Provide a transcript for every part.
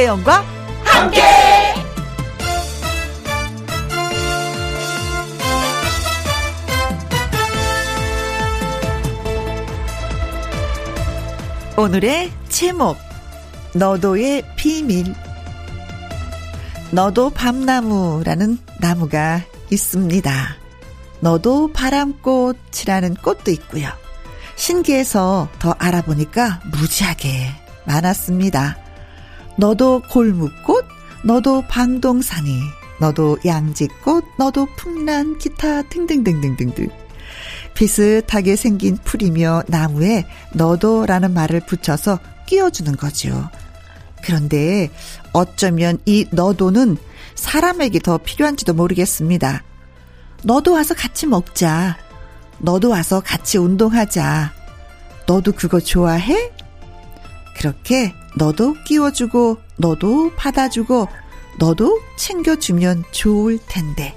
김혜영과 함께. 오늘의 제목 너도의 비밀 너도 밤나무라는 나무가 있습니다. 너도 바람꽃이라는 꽃도 있고요. 신기해서 더 알아보니까 무지하게 많았습니다. 너도 골무꽃, 너도 방동산이, 너도 양지꽃, 너도 풍란, 기타 등등등등등등. 비슷하게 생긴 풀이며 나무에 너도라는 말을 붙여서 끼워주는 거죠. 그런데 어쩌면 이 너도는 사람에게 더 필요한지도 모르겠습니다. 너도 와서 같이 먹자. 너도 와서 같이 운동하자. 너도 그거 좋아해? 그렇게 너도 끼워주고, 너도 받아주고, 너도 챙겨주면 좋을 텐데.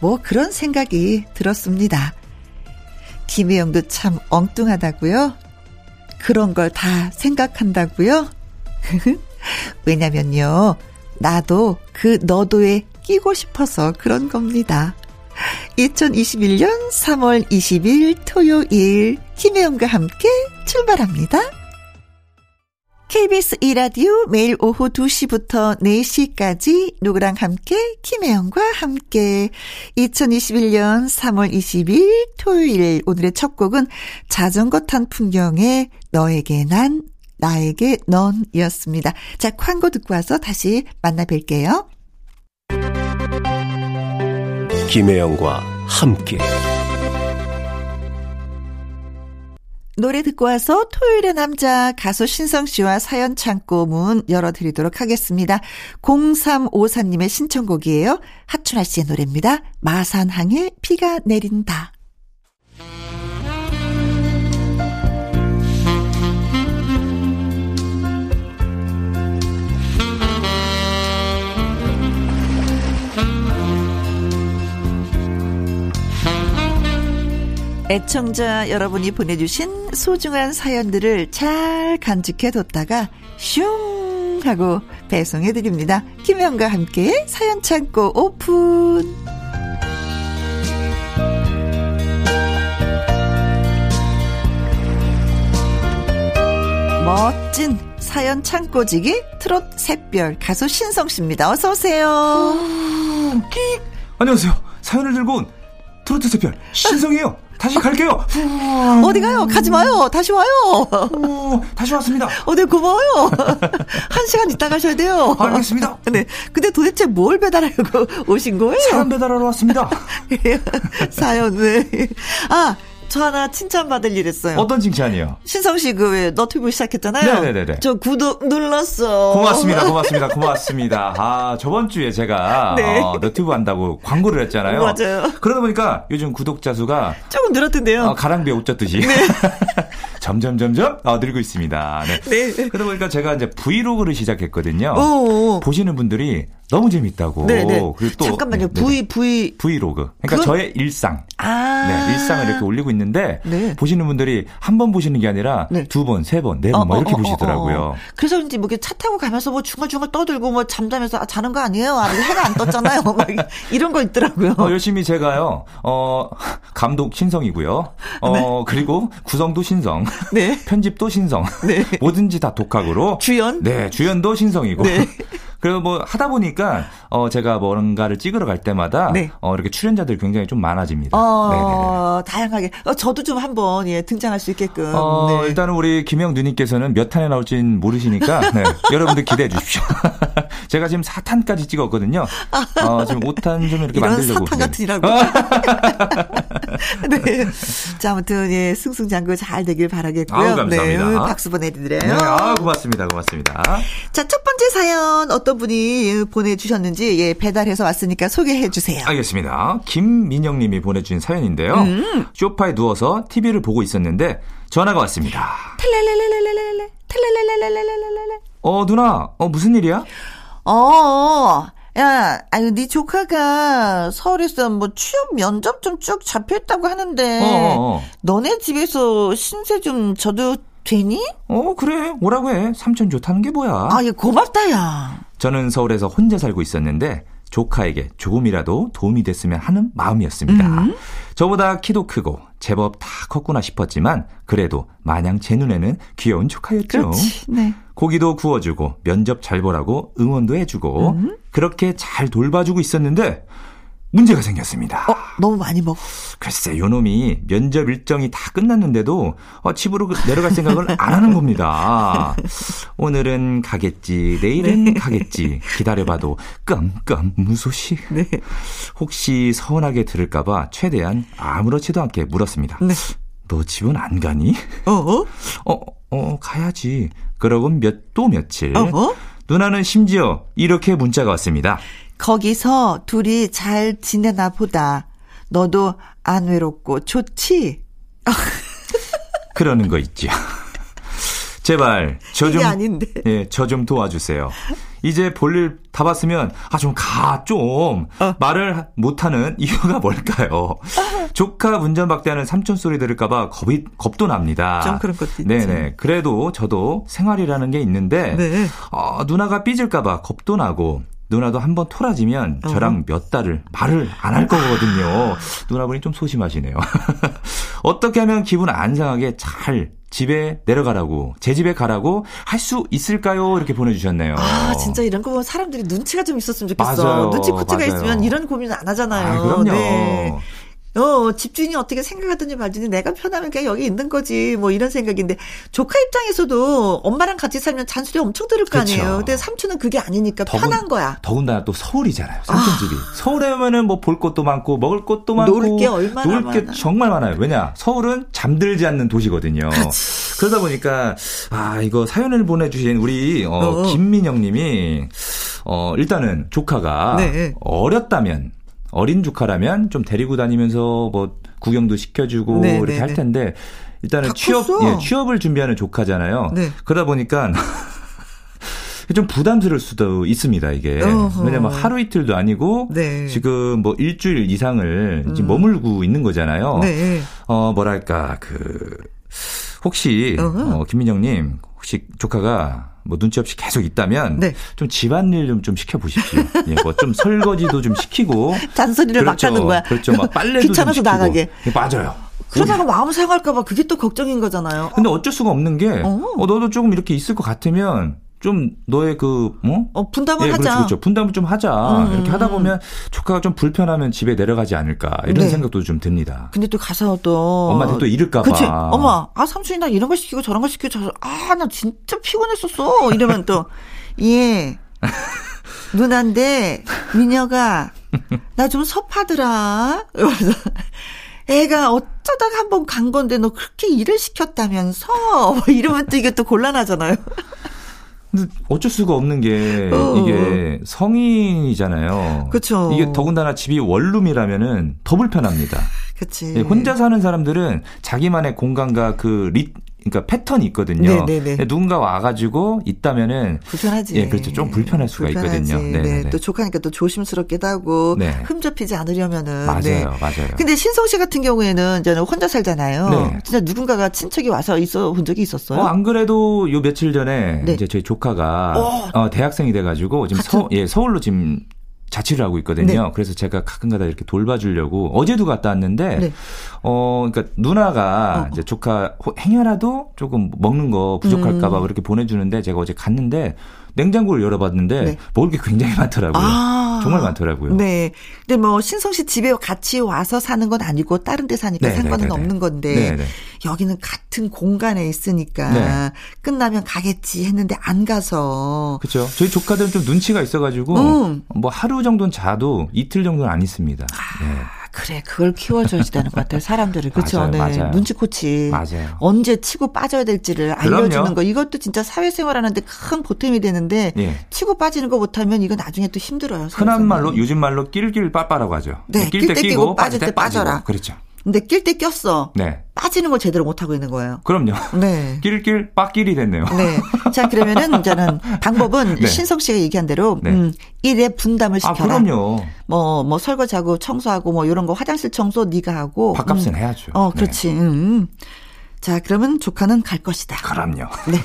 뭐 그런 생각이 들었습니다. 김혜영도 참 엉뚱하다고요? 그런 걸 다 생각한다고요? 왜냐면요. 나도 그 너도에 끼고 싶어서 그런 겁니다. 2021년 3월 20일 토요일 김혜영과 함께 출발합니다. KBS 이라디오 매일 오후 2시부터 4시까지 누구랑 함께 김혜영과 함께 2021년 3월 20일 토요일 오늘의 첫 곡은 자전거 탄 풍경에 너에게 난 나에게 넌이었습니다. 자, 광고 듣고 와서 다시 만나 뵐게요. 김혜영과 함께 노래 듣고 와서 토요일의 남자 가수 신성 씨와 사연 창고 문 열어드리도록 하겠습니다. 0354님의 신청곡이에요. 하춘아 씨의 노래입니다. 마산항에 비가 내린다. 애청자 여러분이 보내주신 소중한 사연들을 잘 간직해 뒀다가 슝 하고 배송해 드립니다. 김현과 함께 사연 창고 오픈. 멋진 사연 창고지기 트롯 샛별 가수 신성 씨입니다. 어서 오세요. 안녕하세요. 사연을 들고 온 트로트 샛별 신성이에요. 다시 갈게요. 어디 가요? 가지 마요. 다시 와요. 오, 다시 왔습니다. 어디 네, 고마워요. 한 시간 있다 가셔야 돼요. 알겠습니다. 네. 근데 도대체 뭘 배달하려고 오신 거예요? 사연 배달하러 왔습니다. 사연, 네. 아, 저 하나 칭찬받을 일 했어요. 어떤 칭찬이요? 신성 씨그왜 너튜브 시작했잖아요. 네네네. 저 구독 눌렀어. 고맙습니다. 고맙습니다. 고맙습니다. 아, 저번 주에 제가 네. 어, 너튜브 한다고 광고를 했잖아요. 맞아요. 그러다 보니까 요즘 구독자 수가 조금 늘었던데요. 어, 가랑비에 옷 젖듯이 점점 점점 어, 늘고 있습니다. 네. 네. 그러다 보니까 제가 이제 브이로그를 시작했거든요. 오. 보시는 분들이 너무 재밌다고. 네네. 그리고 또 잠깐만요. 네, 네. V, V. 브이로그. 그러니까 그건- 저의 일상. 아. 네, 일상을 이렇게 올리고 있는데 네. 보시는 분들이 한 번 보시는 게 아니라 네. 두 번, 세 번, 네번뭐 이렇게 보시더라고요. 그래서 이제 뭐 이렇게 차 타고 가면서 뭐 중얼중얼 떠들고 뭐 잠자면서 아, 자는 거 아니에요? 아, 해가 안 떴잖아요. 막 이런 거 있더라고요. 어, 열심히 제가요, 어, 감독 신성이고요. 어, 그리고 구성도 신성. 네. 편집도 신성. 네. 뭐든지 다 독학으로. 주연? 네, 주연도 신성이고. 네. 그리고 뭐 하다 보니까 어 제가 뭔가를 찍으러 갈 때마다 네. 어 이렇게 출연자들이 굉장히 좀 많아집니다. 어, 다양하게. 어, 저도 좀 한번, 예, 등장할 수 있게끔. 어, 네. 일단은 우리 김영 누님께서는 몇 탄에 나올진 모르시니까, 네, 여러분들 기대해 주십시오. 제가 지금 4탄까지 찍었거든요. 어, 지금 5탄 좀 이렇게 만들려고. 네. 같은 이라고. 네. 자, 아무튼, 예, 승승장구 잘 되길 바라겠고요. 아유, 감사합니다. 네, 박수 보내드려요. 네, 아, 고맙습니다. 고맙습니다. 자, 첫 번째 사연 어떤 분이 보내주셨는지, 예, 배달해서 왔으니까 소개해 주세요. 알겠습니다. 김민영 님이 보내주신 사연인데요. 음. 쇼파에 누워서 TV를 보고 있었는데, 전화가 왔습니다. 텔레레레레레레레, 텔레레레레레레레. 어, 누나, 어, 무슨 일이야? 어, 야, 아유, 네 조카가 서울에서 뭐 취업 면접 좀 쭉 잡혀있다고 하는데, 어, 어, 어. 너네 집에서 신세 좀 져도 괜히? 어, 그래. 오라고 해. 삼촌 좋다는 게 뭐야. 아, 얘 고맙다, 야. 저는 서울에서 혼자 살고 있었는데 조카에게 조금이라도 도움이 됐으면 하는 마음이었습니다. 음. 저보다 키도 크고 제법 다 컸구나 싶었지만 그래도 마냥 제 눈에는 귀여운 조카였죠. 그렇지, 네. 고기도 구워주고 면접 잘 보라고 응원도 해주고 음. 그렇게 잘 돌봐주고 있었는데 문제가 생겼습니다. 어, 너무 많이 먹어. 글쎄, 요 놈이 면접 일정이 다 끝났는데도 어, 집으로 그 내려갈 생각을 안 하는 겁니다. 오늘은 가겠지, 내일은 네. 가겠지. 기다려봐도 깜깜 무소식. 네. 혹시 서운하게 들을까봐 최대한 아무렇지도 않게 물었습니다. 네. 너 집은 안 가니? 어? 어, 어, 가야지. 그러고 몇, 또 며칠. 어허? 누나는 심지어 이렇게 문자가 왔습니다. 거기서 둘이 잘 지내나 보다. 너도 안 외롭고 좋지? 그러는 거 있죠. 제발 저 좀. 예, 저 좀 도와주세요. 이제 볼일 다 봤으면 아 좀 가좀 좀. 어. 말을 못하는 이유가 뭘까요? 조카 운전 박대하는 삼촌 소리 들을까봐 겁이 겁도 납니다. 좀 그런 것도 있죠. 네네. 그래도 저도 생활이라는 게 있는데 네. 어, 누나가 삐질까봐 겁도 나고 누나도 한 번 토라지면 어. 저랑 몇 달을 말을 안 할 거거든요. 누나분이 좀 소심하시네요. 어떻게 하면 기분 안 상하게 잘 집에 내려가라고 제 집에 가라고 할 수 있을까요? 이렇게 보내주셨네요. 아 진짜 이런 거 보면 사람들이 눈치가 좀 있었으면 좋겠어. 맞아요. 눈치 코치가 있으면 이런 고민 안 하잖아요. 아, 그럼요. 네. 어, 집주인이 어떻게 생각하든지 말든지 내가 편하면 그냥 여기 있는 거지. 뭐 이런 생각인데 조카 입장에서도 엄마랑 같이 살면 잔소리 엄청 들을 거 아니에요. 그렇죠. 근데 삼촌은 그게 아니니까 더군, 편한 거야. 더군다나 또 서울이잖아요. 삼촌 집이. 아. 서울에 오면은 뭐 볼 것도 많고 먹을 것도 많고 놀 게 얼마나 놀 게 정말 많아요. 왜냐? 서울은 잠들지 않는 도시거든요. 그치. 그러다 보니까 아, 이거 사연을 보내 주신 우리 어, 어. 김민영 님이 어, 일단은 조카가 네. 어렸다면 어린 조카라면 좀 데리고 다니면서 뭐 구경도 시켜주고 네, 이렇게 네, 할 네. 텐데 일단은 취업 예, 취업을 준비하는 조카잖아요. 네. 그러다 보니까 좀 부담스러울 수도 있습니다, 이게. 어허. 왜냐면 하루 이틀도 아니고 네. 지금 뭐 일주일 이상을 음. 지금 머물고 있는 거잖아요. 네. 어, 뭐랄까, 그, 혹시, 어, 김민영님, 혹시 조카가 뭐 눈치 없이 계속 있다면 네. 좀 집안일 좀, 좀 시켜보십시오. 예, 뭐 좀 설거지도 좀 시키고. 잔소리를 그렇죠. 막 하는 거야. 그렇죠. 막 빨래도 귀찮아서 좀 나가게. 예, 맞아요. 그러다가 마음 상할까봐 그게 또 걱정인 거잖아요. 근데 어쩔 수가 없는 게, 어. 어, 너도 조금 이렇게 있을 것 같으면 좀 너의 그 뭐? 어 분담을 예, 하자. 그렇죠, 그렇죠. 분담을 좀 하자. 음. 이렇게 하다 보면 조카가 좀 불편하면 집에 내려가지 않을까 이런 네. 생각도 좀 듭니다. 근데 또 가서 또 엄마한테 또 이럴까 봐. 그치. 엄마, 아 삼촌이 나 이런 거 시키고 저런 거 시키고 저 아, 나 진짜 피곤했었어. 이러면 또 예. 누난데 미녀가 나 좀 섭하더라. 그래서 애가 어쩌다가 한 번 간 건데 너 그렇게 일을 시켰다면서 뭐 이러면 또 이게 또 곤란하잖아요. 근데 어쩔 수가 없는 게 어. 이게 성인이잖아요. 그렇죠. 이게 더군다나 집이 원룸이라면은 더 불편합니다. 그치. 예, 혼자 사는 사람들은 자기만의 공간과 그 리, 그러니까 패턴이 있거든요. 네네네. 네. 누군가 와가지고 있다면은 불편하지. 예, 그렇죠. 좀 불편할 수가 불편하지. 있거든요. 네, 또 조카니까 또 조심스럽기도 하고 네. 흠잡히지 않으려면은. 맞아요, 네. 맞아요. 근데 신성 씨 같은 경우에는 저는 혼자 살잖아요. 네. 진짜 누군가가 친척이 와서 있어 본 적이 있었어요? 어, 안 그래도 요 며칠 전에 네. 이제 저희 조카가 어. 어, 대학생이 돼가지고 지금 서, 예, 서울로 지금 자취를 하고 있거든요. 네. 그래서 제가 가끔가다 이렇게 돌봐주려고 어제도 갔다 왔는데, 네. 어, 그러니까 누나가 어. 이제 조카 행여라도 조금 먹는 거 부족할까봐 음. 그렇게 보내주는데 제가 어제 갔는데 냉장고를 열어봤는데 네. 먹을 게 굉장히 많더라고요. 아. 정말 많더라고요. 네. 근데 뭐 신성 씨 집에 같이 와서 사는 건 아니고 다른 데 사니까 네, 상관은 네, 네, 없는 건데 여기는 같은 공간에 있으니까 네. 끝나면 가겠지 했는데 안 가서. 그렇죠. 저희 조카들은 좀 눈치가 있어가지고 음. 뭐 하루 정도는 자도 이틀 정도는 안 있습니다. 아. 네. 그래, 그걸 키워줘야 되는 것 같아요. 사람들을. 그렇죠. 맞아요, 네. 맞아요. 눈치코치. 맞아요. 언제 치고 빠져야 될지를 알려주는 그럼요. 거. 이것도 진짜 사회생활하는데 큰 보탬이 되는데 예. 치고 빠지는 거 못하면 이거 나중에 또 힘들어요. 흔한 말로 요즘 말로 낄낄 빠빠라고 하죠. 네, 낄때 끼고 빠질 때 빠져라. 그렇죠. 근데 낄 때 꼈어. 네. 빠지는 걸 제대로 못 하고 있는 거예요. 그럼요. 네. 낄낄 빠끼리 됐네요. 네. 자 그러면은 저는 방법은 네. 신석 씨가 얘기한 대로 네. 음, 일에 분담을 아, 시켜라. 아, 그럼요. 뭐뭐 뭐 설거지하고 청소하고 뭐 이런 거 화장실 청소 네가 하고 밥값은 음. 해야죠. 어, 그렇지. 네. 음. 자, 그러면 조카는 갈 것이다. 그럼요. 네.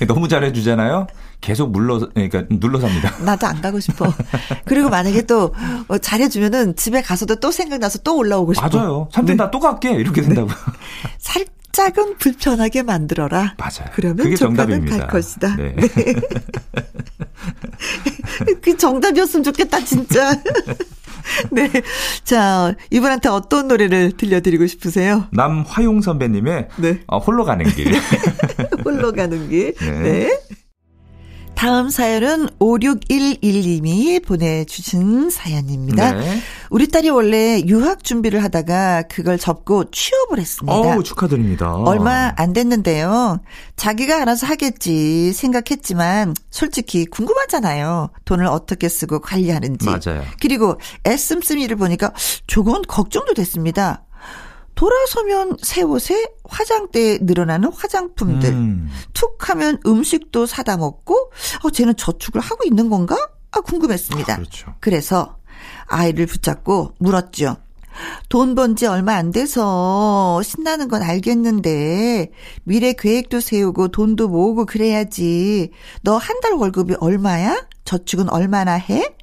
너무 잘해주잖아요. 계속 물러, 그러니까 눌러서 합니다. 나도 안 가고 싶어. 그리고 만약에 또 어, 잘해주면은 집에 가서도 또 생각나서 또 올라오고 싶어. 맞아요. 삼촌 네. 나또 갈게. 이렇게 된다고. 네. 살짝은 불편하게 만들어라. 맞아요. 그러면 그게 정답입니다. 갈 것이다. 네. 네. 그 정답이었으면 좋겠다, 진짜. 네. 자, 이분한테 어떤 노래를 들려드리고 싶으세요? 남화용 선배님의 네. 어, 홀로 가는 길. 홀로 가는 길. 네. 네. 다음 사연은 5611님이 보내주신 사연입니다. 네. 우리 딸이 원래 유학 준비를 하다가 그걸 접고 취업을 했습니다. 어우, 축하드립니다. 얼마 안 됐는데요. 자기가 알아서 하겠지 생각했지만 솔직히 궁금하잖아요. 돈을 어떻게 쓰고 관리하는지. 맞아요. 그리고 애씀씀이를 보니까 조금 걱정도 됐습니다. 돌아서면 새 옷에 화장대에 늘어나는 화장품들. 음. 툭 하면 음식도 사다 먹고, 어, 쟤는 저축을 하고 있는 건가? 아, 궁금했습니다. 아, 그렇죠. 그래서 아이를 붙잡고 물었죠. 돈 번 지 얼마 안 돼서 신나는 건 알겠는데 미래 계획도 세우고 돈도 모으고 그래야지. 너 한 달 월급이 얼마야? 저축은 얼마나 해?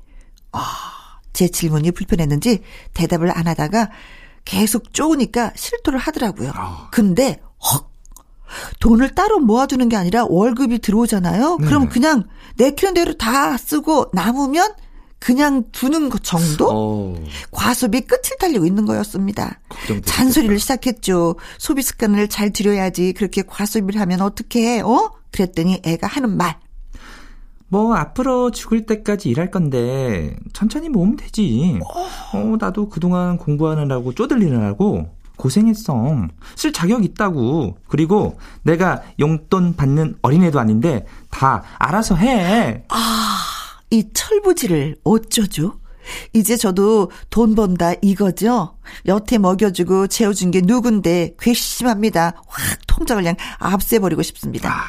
아, 제 질문이 불편했는지 대답을 안 하다가 계속 쪼으니까 실토를 하더라고요. 아. 근데 헉 돈을 따로 모아두는 게 아니라 월급이 들어오잖아요. 네. 그럼 그냥 내키는 대로 다 쓰고 남으면 그냥 두는 것 정도? 오. 어. 과소비 끝을 달리고 있는 거였습니다. 잔소리를 시작했죠. 소비 습관을 잘 들여야지. 그렇게 과소비를 하면 어떻게 해? 어? 그랬더니 애가 하는 말. 뭐 앞으로 죽을 때까지 일할 건데 천천히 모으면 되지. 어, 나도 그동안 공부하느라고 쪼들리느라고 고생했어. 쓸 자격 있다고. 그리고 내가 용돈 받는 어린애도 아닌데 다 알아서 해. 아, 이 철부지를 어쩌죠? 이제 저도 돈 번다 이거죠? 여태 먹여주고 재워준 게 누군데 괘씸합니다. 확 통장을 그냥 앞세버리고 싶습니다. 아.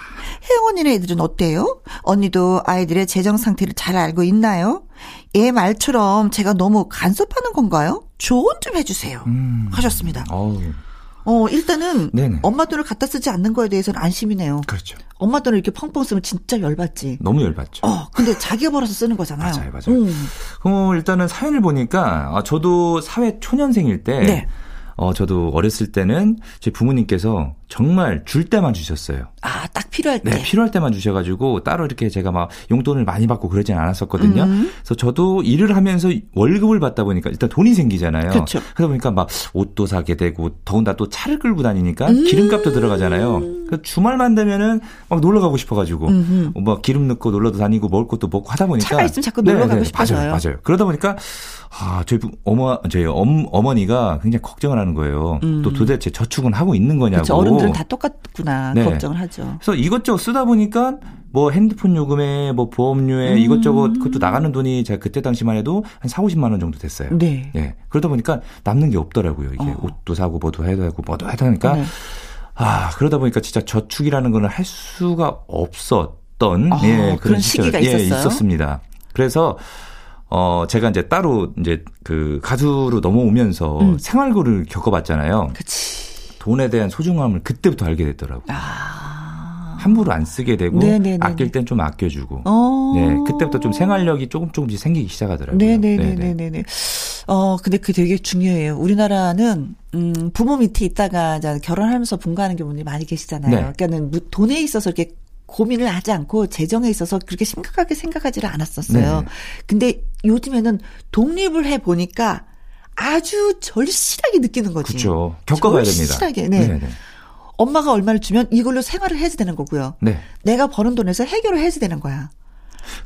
혜영 언니네 애들은 어때요? 언니도 아이들의 재정 상태를 잘 알고 있나요? 얘 말처럼 제가 너무 간섭하는 건가요? 조언 좀 해주세요. 음. 하셨습니다. 어우. 어, 일단은 네네. 엄마 돈을 갖다 쓰지 않는 거에 대해서는 안심이네요. 그렇죠. 엄마 돈을 이렇게 펑펑 쓰면 진짜 열받지. 너무 열받죠. 어, 근데 자기가 벌어서 쓰는 거잖아요. 맞아요, 맞아요. 음. 어, 일단은 사연을 보니까 아, 저도 사회 초년생일 때 네. 어, 저도 어렸을 때는 제 부모님께서 정말 줄 때만 주셨어요. 아, 딱 필요할 때? 네, 필요할 때만 주셔가지고 따로 이렇게 제가 막 용돈을 많이 받고 그러진 않았었거든요. 음. 그래서 저도 일을 하면서 월급을 받다 보니까 일단 돈이 생기잖아요. 그렇죠. 그러다 보니까 막 옷도 사게 되고 더군다나 또 차를 끌고 다니니까 음. 기름값도 들어가잖아요. 그 주말만 되면 막 놀러 가고 싶어가지고 음. 막 기름 넣고 놀러도 다니고 먹을 것도 먹고 하다 보니까 차가 있으면 자꾸 놀러 네, 가고 네, 싶어져요. 맞아요, 맞아요. 그러다 보니까 아, 저희 어머, 저희 엄, 어머니가 굉장히 걱정을 하는 거예요. 음. 또 도대체 저축은 하고 있는 거냐고. 그렇 죠. 어른들은 다 똑같구나. 네. 걱정을 하죠. 그래서 이것저것 쓰다 보니까 뭐 핸드폰 요금에 뭐 보험료에 음. 이것저것 그것도 나가는 돈이 제가 그때 당시만 해도 한 4, 50만 원 정도 됐어요. 네. 예. 그러다 보니까 남는 게 없더라고요. 이게 어. 옷도 사고 뭐도 해야 되고 뭐도 해야 되니까 네. 아, 그러다 보니까 진짜 저축이라는 거는 할 수가 없었던 어, 예, 그런, 그런 시기가 예, 있었습니다. 그래서 어, 제가 이제 따로 이제 그 가수로 넘어오면서 음. 생활고를 겪어봤잖아요. 그치. 돈에 대한 소중함을 그때부터 알게 됐더라고요. 아. 함부로 안 쓰게 되고 네네네네. 아낄 땐 좀 아껴주고. 어. 네, 그때부터 좀 생활력이 조금 조금씩 생기기 시작하더라고요. 네네네네네. 어, 근데 그게 되게 중요해요. 우리나라는 음, 부모 밑에 있다가 결혼하면서 분가하는 경우들이 많이 계시잖아요. 네. 그러니까는 돈에 있어서 이렇게 고민을 하지 않고 재정에 있어서 그렇게 심각하게 생각하지를 않았었어요. 네. 근데 요즘에는 독립을 해 보니까 아주 절실하게 느끼는 거지. 그렇죠. 겪어봐야 절실하게. 됩니다. 네. 네네. 엄마가 얼마를 주면 이걸로 생활을 해야 되는 거고요. 네. 내가 버는 돈에서 해결을 해야 되는 거야.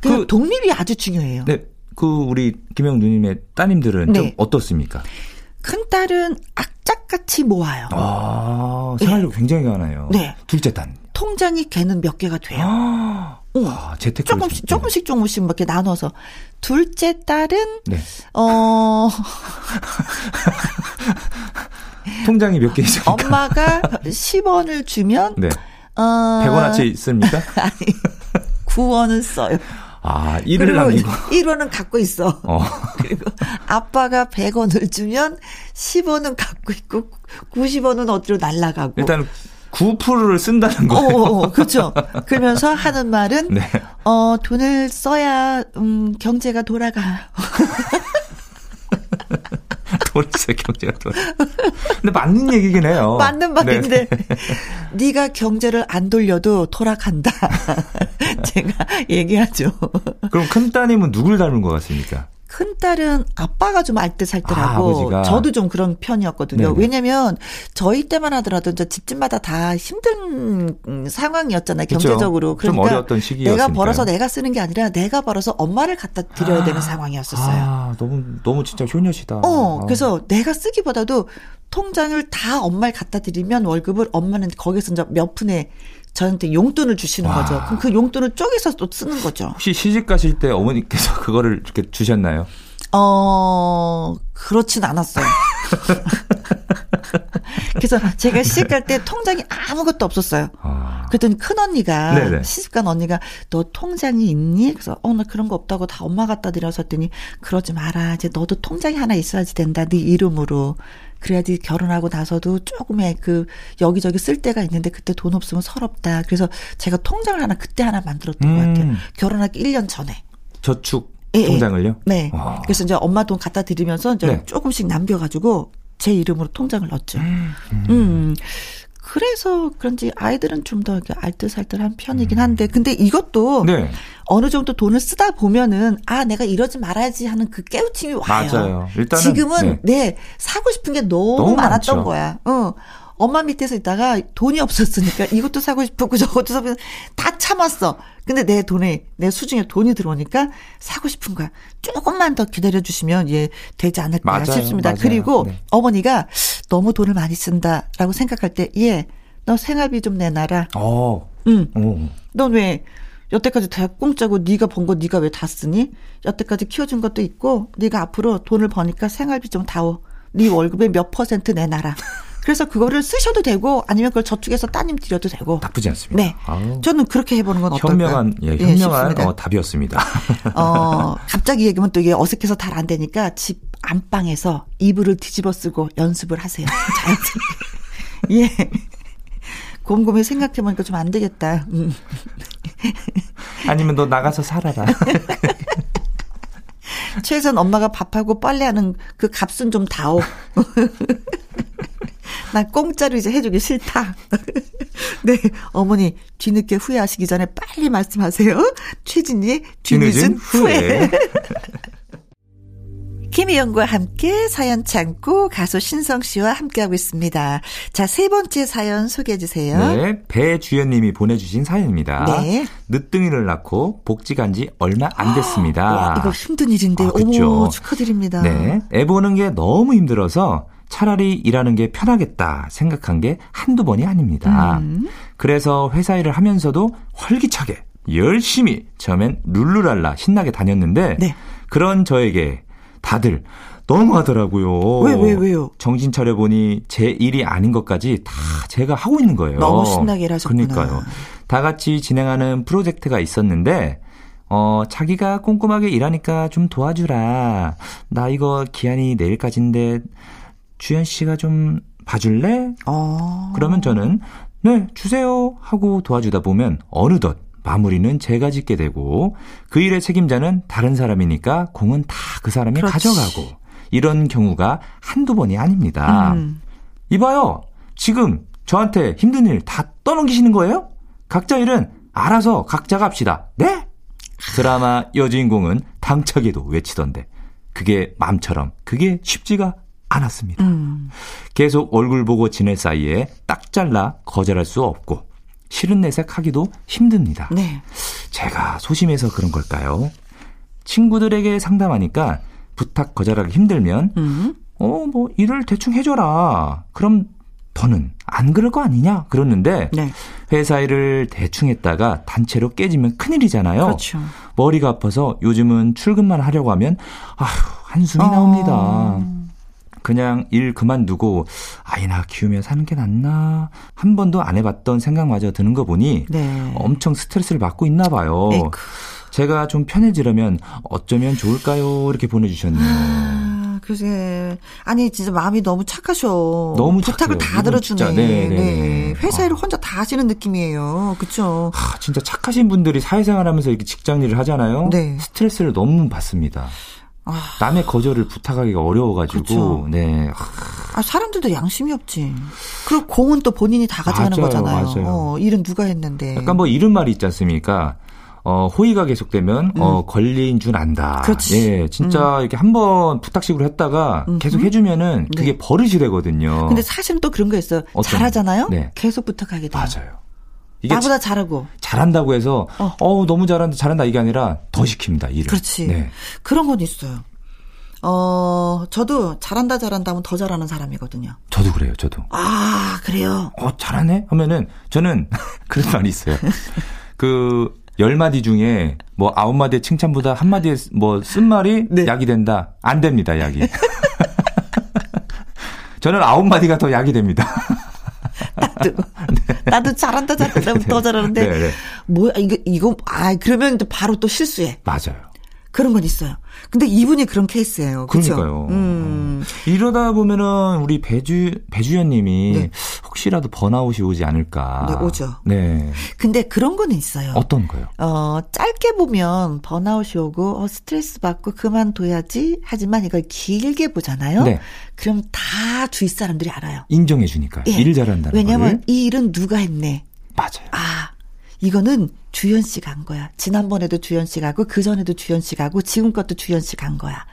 그, 그 독립이 아주 중요해요. 네. 그 우리 김영 누님의 따님들은 네. 좀 어떻습니까? 큰 딸은 악착같이 모아요. 아, 생활력 네. 굉장히 많아요. 네. 둘째 딸. 통장이 걔는 몇 개가 돼요. 아, 응. 아, 재테크 조금씩 조금씩 조금씩 이렇게 나눠서 둘째 딸은 네. 어 통장이 몇 개 있습니까? 엄마가 10원을 주면 네. 어 100원어치 있습니까? 아니 9원을 써요. 아, 1을 남기고. 1원은 갖고 있어. 어. 그리고 아빠가 100원을 주면 10원은 갖고 있고 90원은 어디로 날라가고. 일단 9%를 쓴다는 거예요. 어, 어, 어, 그렇죠. 그러면서 하는 말은 네. 어, 돈을 써야 음, 경제가 돌아가. 돌아서 경제가 돌아. 근데 맞는 얘기긴 해요. 맞는 말인데 네. 네가 경제를 안 돌려도 돌아간다. 제가 얘기하죠. 그럼 큰 따님은 누굴 닮은 것 같습니까? 큰 딸은 아빠가 좀 알뜰살뜰하고 아, 저도 좀 그런 편이었거든요. 네네. 왜냐면 저희 때만 하더라도 이제 집집마다 다 힘든 상황이었잖아요. 경제적으로. 그러니까 좀 어려웠던 시기였으니까요. 내가 벌어서 내가 쓰는 게 아니라 내가 벌어서 엄마를 갖다 드려야 아, 되는 상황이었었어요. 아, 너무 너무 진짜 효녀시다. 어, 아. 그래서 내가 쓰기보다도 통장을 다 엄마를 갖다 드리면 월급을 엄마는 거기서 이제 몇 푼에 저한테 용돈을 주시는 와. 거죠. 그럼 그 용돈을 쪼개서 또 쓰는 거죠. 혹시 시집 가실 때 어머니께서 그거를 이렇게 주셨나요? 어, 그렇진 않았어요. 그래서 제가 시집 갈 때 통장이 아무것도 없었어요. 아. 그랬더니 큰 언니가 네네. 시집 간 언니가 너 통장이 있니? 그래서 어 나 그런 거 없다고 다 엄마 갖다 드려서 했더니 그러지 마라. 이제 너도 통장이 하나 있어야지 된다. 네 이름으로. 그래야지 결혼하고 나서도 조금의 그 여기저기 쓸 때가 있는데 그때 돈 없으면 서럽다. 그래서 제가 통장을 하나 그때 하나 만들었던 음. 것 같아요. 음. 결혼하기 1년 전에. 저축 예, 예. 통장을요? 네. 와. 그래서 이제 엄마 돈 갖다 드리면서 이제 네. 조금씩 남겨가지고 제 이름으로 통장을 넣었죠. 음. 음. 그래서 그런지 아이들은 좀 더 알뜰살뜰한 편이긴 한데 근데 이것도 네. 어느 정도 돈을 쓰다 보면은 아 내가 이러지 말아야지 하는 그 깨우침이 와요. 맞아요. 일단은 지금은 네, 네 사고 싶은 게 너무, 너무 많았던 많죠. 거야. 어. 엄마 밑에서 있다가 돈이 없었으니까 이것도 사고 싶었고 저것도 사고 다 참았어. 근데 내 돈에 내 수중에 돈이 들어오니까 사고 싶은 거야. 조금만 더 기다려 주시면 예 되지 않을까 맞아요, 싶습니다. 맞아요. 그리고 네. 어머니가 너무 돈을 많이 쓴다라고 생각할 때 예. 너 생활비 좀 내놔라. 어. 응. 어. 넌왜 여태까지 다 공짜고 네가 번 거 네가 왜 다 쓰니? 여태까지 키워준 것도 있고 네가 앞으로 돈을 버니까 생활비 좀 다오. 네 월급의 몇 퍼센트 내놔라. 그래서 그거를 쓰셔도 되고 아니면 그걸 저축해서 따님 드려도 되고. 나쁘지 않습니다. 네. 아우. 저는 그렇게 해보는 건 어떨까요? 현명한, 예, 예 현명한 예, 어, 답이었습니다. 어, 갑자기 얘기하면 또 이게 어색해서 잘 안 되니까 집 안방에서 이불을 뒤집어 쓰고 연습을 하세요. 자연스럽게. 예. 곰곰이 생각해보니까 좀 안 되겠다. 음. 아니면 너 나가서 살아라. 최선 엄마가 밥하고 빨래하는 그 값은 좀 다오. 난 공짜로 이제 해주기 싫다. 네, 어머니 뒤늦게 후회하시기 전에 빨리 말씀하세요. 최진희의 뒤늦은, 후회. 후회. 김희영과 함께 사연 창고 가수 신성 씨와 함께하고 있습니다. 자, 세 번째 사연 소개해 주세요. 네, 배주연 님이 보내주신 사연입니다. 네. 늦둥이를 낳고 복지 간지 얼마 안 됐습니다. 와, 이거 힘든 일인데, 아, 어머, 축하드립니다. 네, 애 보는 게 너무 힘들어서 차라리 일하는 게 편하겠다 생각한 게 한두 번이 아닙니다. 음. 그래서 회사 일을 하면서도 활기차게 열심히 처음엔 룰루랄라 신나게 다녔는데 네. 그런 저에게 다들 너무 하더라고요. 왜, 왜, 왜요? 정신 차려보니 제 일이 아닌 것까지 다 제가 하고 있는 거예요. 너무 신나게 하셨구나. 그러니까요. 다 같이 진행하는 프로젝트가 있었는데, 어, 자기가 꼼꼼하게 일하니까 좀 도와주라. 나 이거 기한이 내일까지인데, 주현 씨가 좀 봐줄래? 어. 그러면 저는, 네, 주세요. 하고 도와주다 보면, 어느덧 마무리는 제가 짓게 되고 그 일의 책임자는 다른 사람이니까 공은 다 그 사람이 그렇지. 가져가고 이런 경우가 한두 번이 아닙니다. 음. 이봐요. 지금 저한테 힘든 일 다 떠넘기시는 거예요? 각자 일은 알아서 각자가 합시다. 네? 드라마 여주인공은 당차게도 외치던데 그게 맘처럼 그게 쉽지가 않았습니다. 음. 계속 얼굴 보고 지낼 사이에 딱 잘라 거절할 수 없고 싫은 내색 하기도 힘듭니다. 네. 제가 소심해서 그런 걸까요? 친구들에게 상담하니까 부탁 거절하기 힘들면, 음. 어, 뭐, 일을 대충 해줘라. 그럼 더는 안 그럴 거 아니냐? 그러는데, 네. 회사 일을 대충 했다가 단체로 깨지면 큰일이잖아요. 그렇죠. 머리가 아파서 요즘은 출근만 하려고 하면, 아휴, 한숨이 어... 나옵니다. 그냥 일 그만두고 아이나 키우며 사는 게 낫나 한 번도 안 해봤던 생각마저 드는 거 보니 네. 엄청 스트레스를 받고 있나 봐요. 에이크. 제가 좀 편해지려면 어쩌면 좋을까요? 이렇게 보내주셨네요. 아, 글쎄. 아니, 진짜 마음이 너무 착하셔. 너무 부탁을 다 들어주네. 네, 네, 네. 회사 일을 어. 혼자 다 하시는 느낌이에요. 그쵸? 아, 진짜 착하신 분들이 사회생활 하면서 이렇게 직장 일을 하잖아요. 네. 스트레스를 너무 받습니다. 아. 남의 거절을 부탁하기가 어려워가지고, 그쵸. 네. 아, 사람들도 양심이 없지. 그리고 공은 또 본인이 다 가져가는 맞아요, 거잖아요. 맞아요. 어, 일은 누가 했는데. 약간 뭐 이런 말이 있지 않습니까? 어, 호의가 계속되면, 음. 어, 권리인 줄 안다. 그렇지. 예, 진짜 음. 이렇게 한 번 부탁식으로 했다가 음흠. 계속 해주면은 그게 네. 버릇이 되거든요. 근데 사실은 또 그런 거 있어요. 어떤, 잘하잖아요? 네. 계속 부탁하게 돼요. 맞아요. 나보다 잘하고. 잘한다고 해서, 어, 어 너무 잘한다, 잘한다 이게 아니라 더 시킵니다, 일을. 그렇지. 네. 그런 건 있어요. 어, 저도 잘한다 잘한다 하면 더 잘하는 사람이거든요. 저도 그래요, 저도. 아, 그래요? 어, 잘하네? 하면은 저는 그런 말이 있어요. 그, 열 마디 중에 뭐 아홉 마디의 칭찬보다 한 마디의 뭐 쓴말이 네. 약이 된다. 안 됩니다, 약이. 저는 아홉 마디가 더 약이 됩니다. 나도 네. 나도 잘한다 잘한다. 더 잘하는데 네, 네. 뭐야 이거 이거 아 그러면 또 바로 또 실수해. 맞아요. 그런 건 있어요. 근데 이분이 그런 케이스예요. 그렇죠? 그러니까요. 음. 이러다 보면은 우리 배주 배주연님이 네. 혹시라도 번아웃이 오지 않을까. 네, 오죠. 네. 근데 그런 거는 있어요. 어떤 거요? 어, 짧게 보면 번아웃이 오고 어, 스트레스 받고 그만둬야지. 하지만 이걸 길게 보잖아요. 네. 그럼 다 주위 사람들이 알아요. 인정해 주니까. 예. 일 잘한다는 왜냐면 거를. 이 일은 누가 했네. 맞아요. 아, 이거는 주연 씨가 한 거야. 지난번에도 주연 씨가 하고 그 전에도 주연 씨가 하고 지금 것도 주연 씨가 한 거야.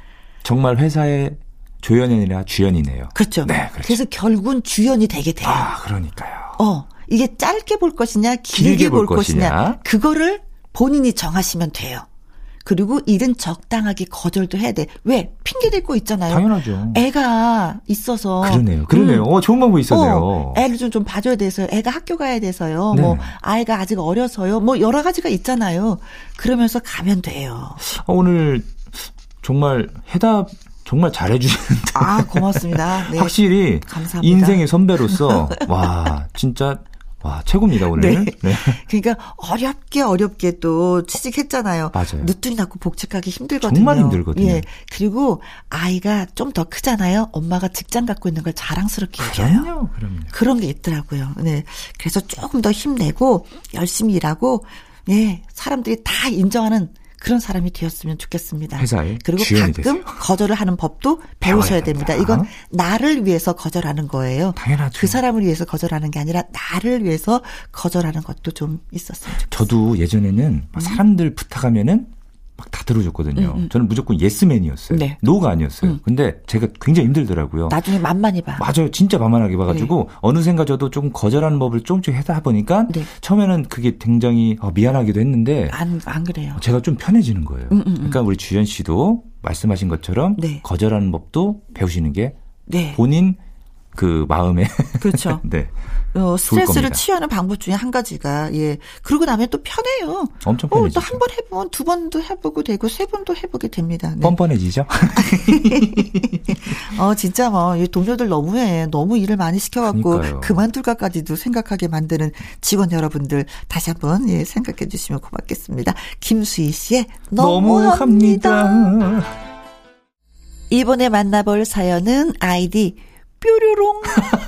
정말 회사의 조연이 아니라 주연이네요. 그렇죠. 네, 그렇죠. 그래서 결국은 주연이 되게 돼요. 아, 그러니까요. 어, 이게 짧게 볼 것이냐, 길게, 길게 볼, 볼 것이냐, 것이냐, 그거를 본인이 정하시면 돼요. 그리고 일은 적당하게 거절도 해야 돼. 왜? 핑계 댈거 있잖아요. 당연하죠. 애가 있어서. 그러네요. 그러네요. 음. 어, 좋은 방법이 있었네요. 어, 애를 좀, 좀 봐줘야 돼서 애가 학교 가야 돼서요. 네. 뭐, 아이가 아직 어려서요. 뭐, 여러 가지가 있잖아요. 그러면서 가면 돼요. 어, 오늘 정말 해답 정말 잘해주시는데. 아, 고맙습니다. 네. 확실히 감사합니다. 인생의 선배로서 와 진짜 와, 최고입니다, 오늘. 네. 네. 그러니까 어렵게 어렵게 또 취직했잖아요. 맞아요. 늦둥이 낳고 복직하기 힘들거든요. 정말 힘들거든요. 예. 그리고 아이가 좀 더 크잖아요. 엄마가 직장 갖고 있는 걸 자랑스럽게 얘기해요. 그럼요, 그럼요. 그런 게 있더라고요. 네. 그래서 조금 더 힘내고 열심히 일하고 예, 사람들이 다 인정하는 그런 사람이 되었으면 좋겠습니다. 회사에 그리고 가끔 되세요. 거절을 하는 법도 배우셔야 됩니다. 이건 나를 위해서 거절하는 거예요. 당연하죠. 그 사람을 위해서 거절하는 게 아니라 나를 위해서 거절하는 것도 좀 있었으면 좋겠어요. 저도 예전에는 음. 사람들 부탁하면은 막 다 들어줬거든요. 음, 음. 저는 무조건 예스맨이었어요. 네. 노가 아니었어요. 음. 근데 제가 굉장히 힘들더라고요. 나중에 만만히 봐. 맞아요. 진짜 만만하게 봐가지고 네. 어느샌가 저도 조금 거절하는 법을 조금씩 하다 보니까 네. 처음에는 그게 굉장히 어, 미안하기도 했는데 안, 안 그래요. 제가 좀 편해지는 거예요. 음, 음, 음. 그러니까 우리 주연 씨도 말씀하신 것처럼 네. 거절하는 법도 배우시는 게 네. 본인 그 마음에 그렇죠. 네. 어, 스트레스를 치유하는 방법 중에 한 가지가 예 그러고 나면 또 편해요. 엄청 편해지죠. 어, 또한 번 해보면 두 번도 해보고 되고 세 번도 해보게 됩니다. 네. 뻔뻔해지죠. 어 진짜 뭐 동료들 너무해 너무 일을 많이 시켜갖고. 그만둘까까지도 생각하게 만드는 직원 여러분들 다시 한번 예 생각해 주시면 고맙겠습니다. 김수희 씨의 너무합니다. 너무합니다. 이번에 만나볼 사연은 아이디 뾰로롱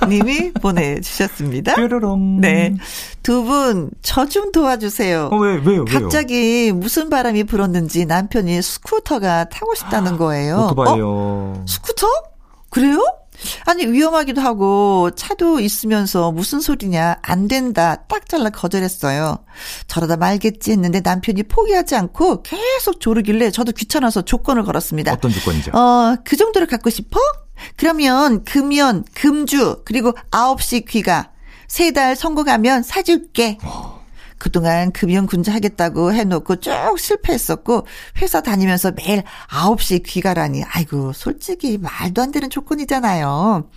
님이 보내주셨습니다. 뾰로롱. 네. 두 분, 저 좀 도와주세요. 어, 왜, 왜요, 갑자기 무슨 바람이 불었는지 남편이 스쿠터가 타고 싶다는 거예요. 오토바이요. 어? 스쿠터? 그래요? 아니 위험하기도 하고 차도 있으면서 무슨 소리냐 안 된다 딱 잘라 거절했어요. 저러다 말겠지 했는데 남편이 포기하지 않고 계속 조르길래 저도 귀찮아서 조건을 걸었습니다. 어떤 조건이죠? 어그 정도를 갖고 싶어? 그러면 금연, 금주, 그리고 9시 귀가 세 달 성공하면 사줄게. 그동안 금연 군자 하겠다고 해놓고 쭉 실패했었고 회사 다니면서 매일 9시 귀가라니 아이고 솔직히 말도 안 되는 조건이잖아요.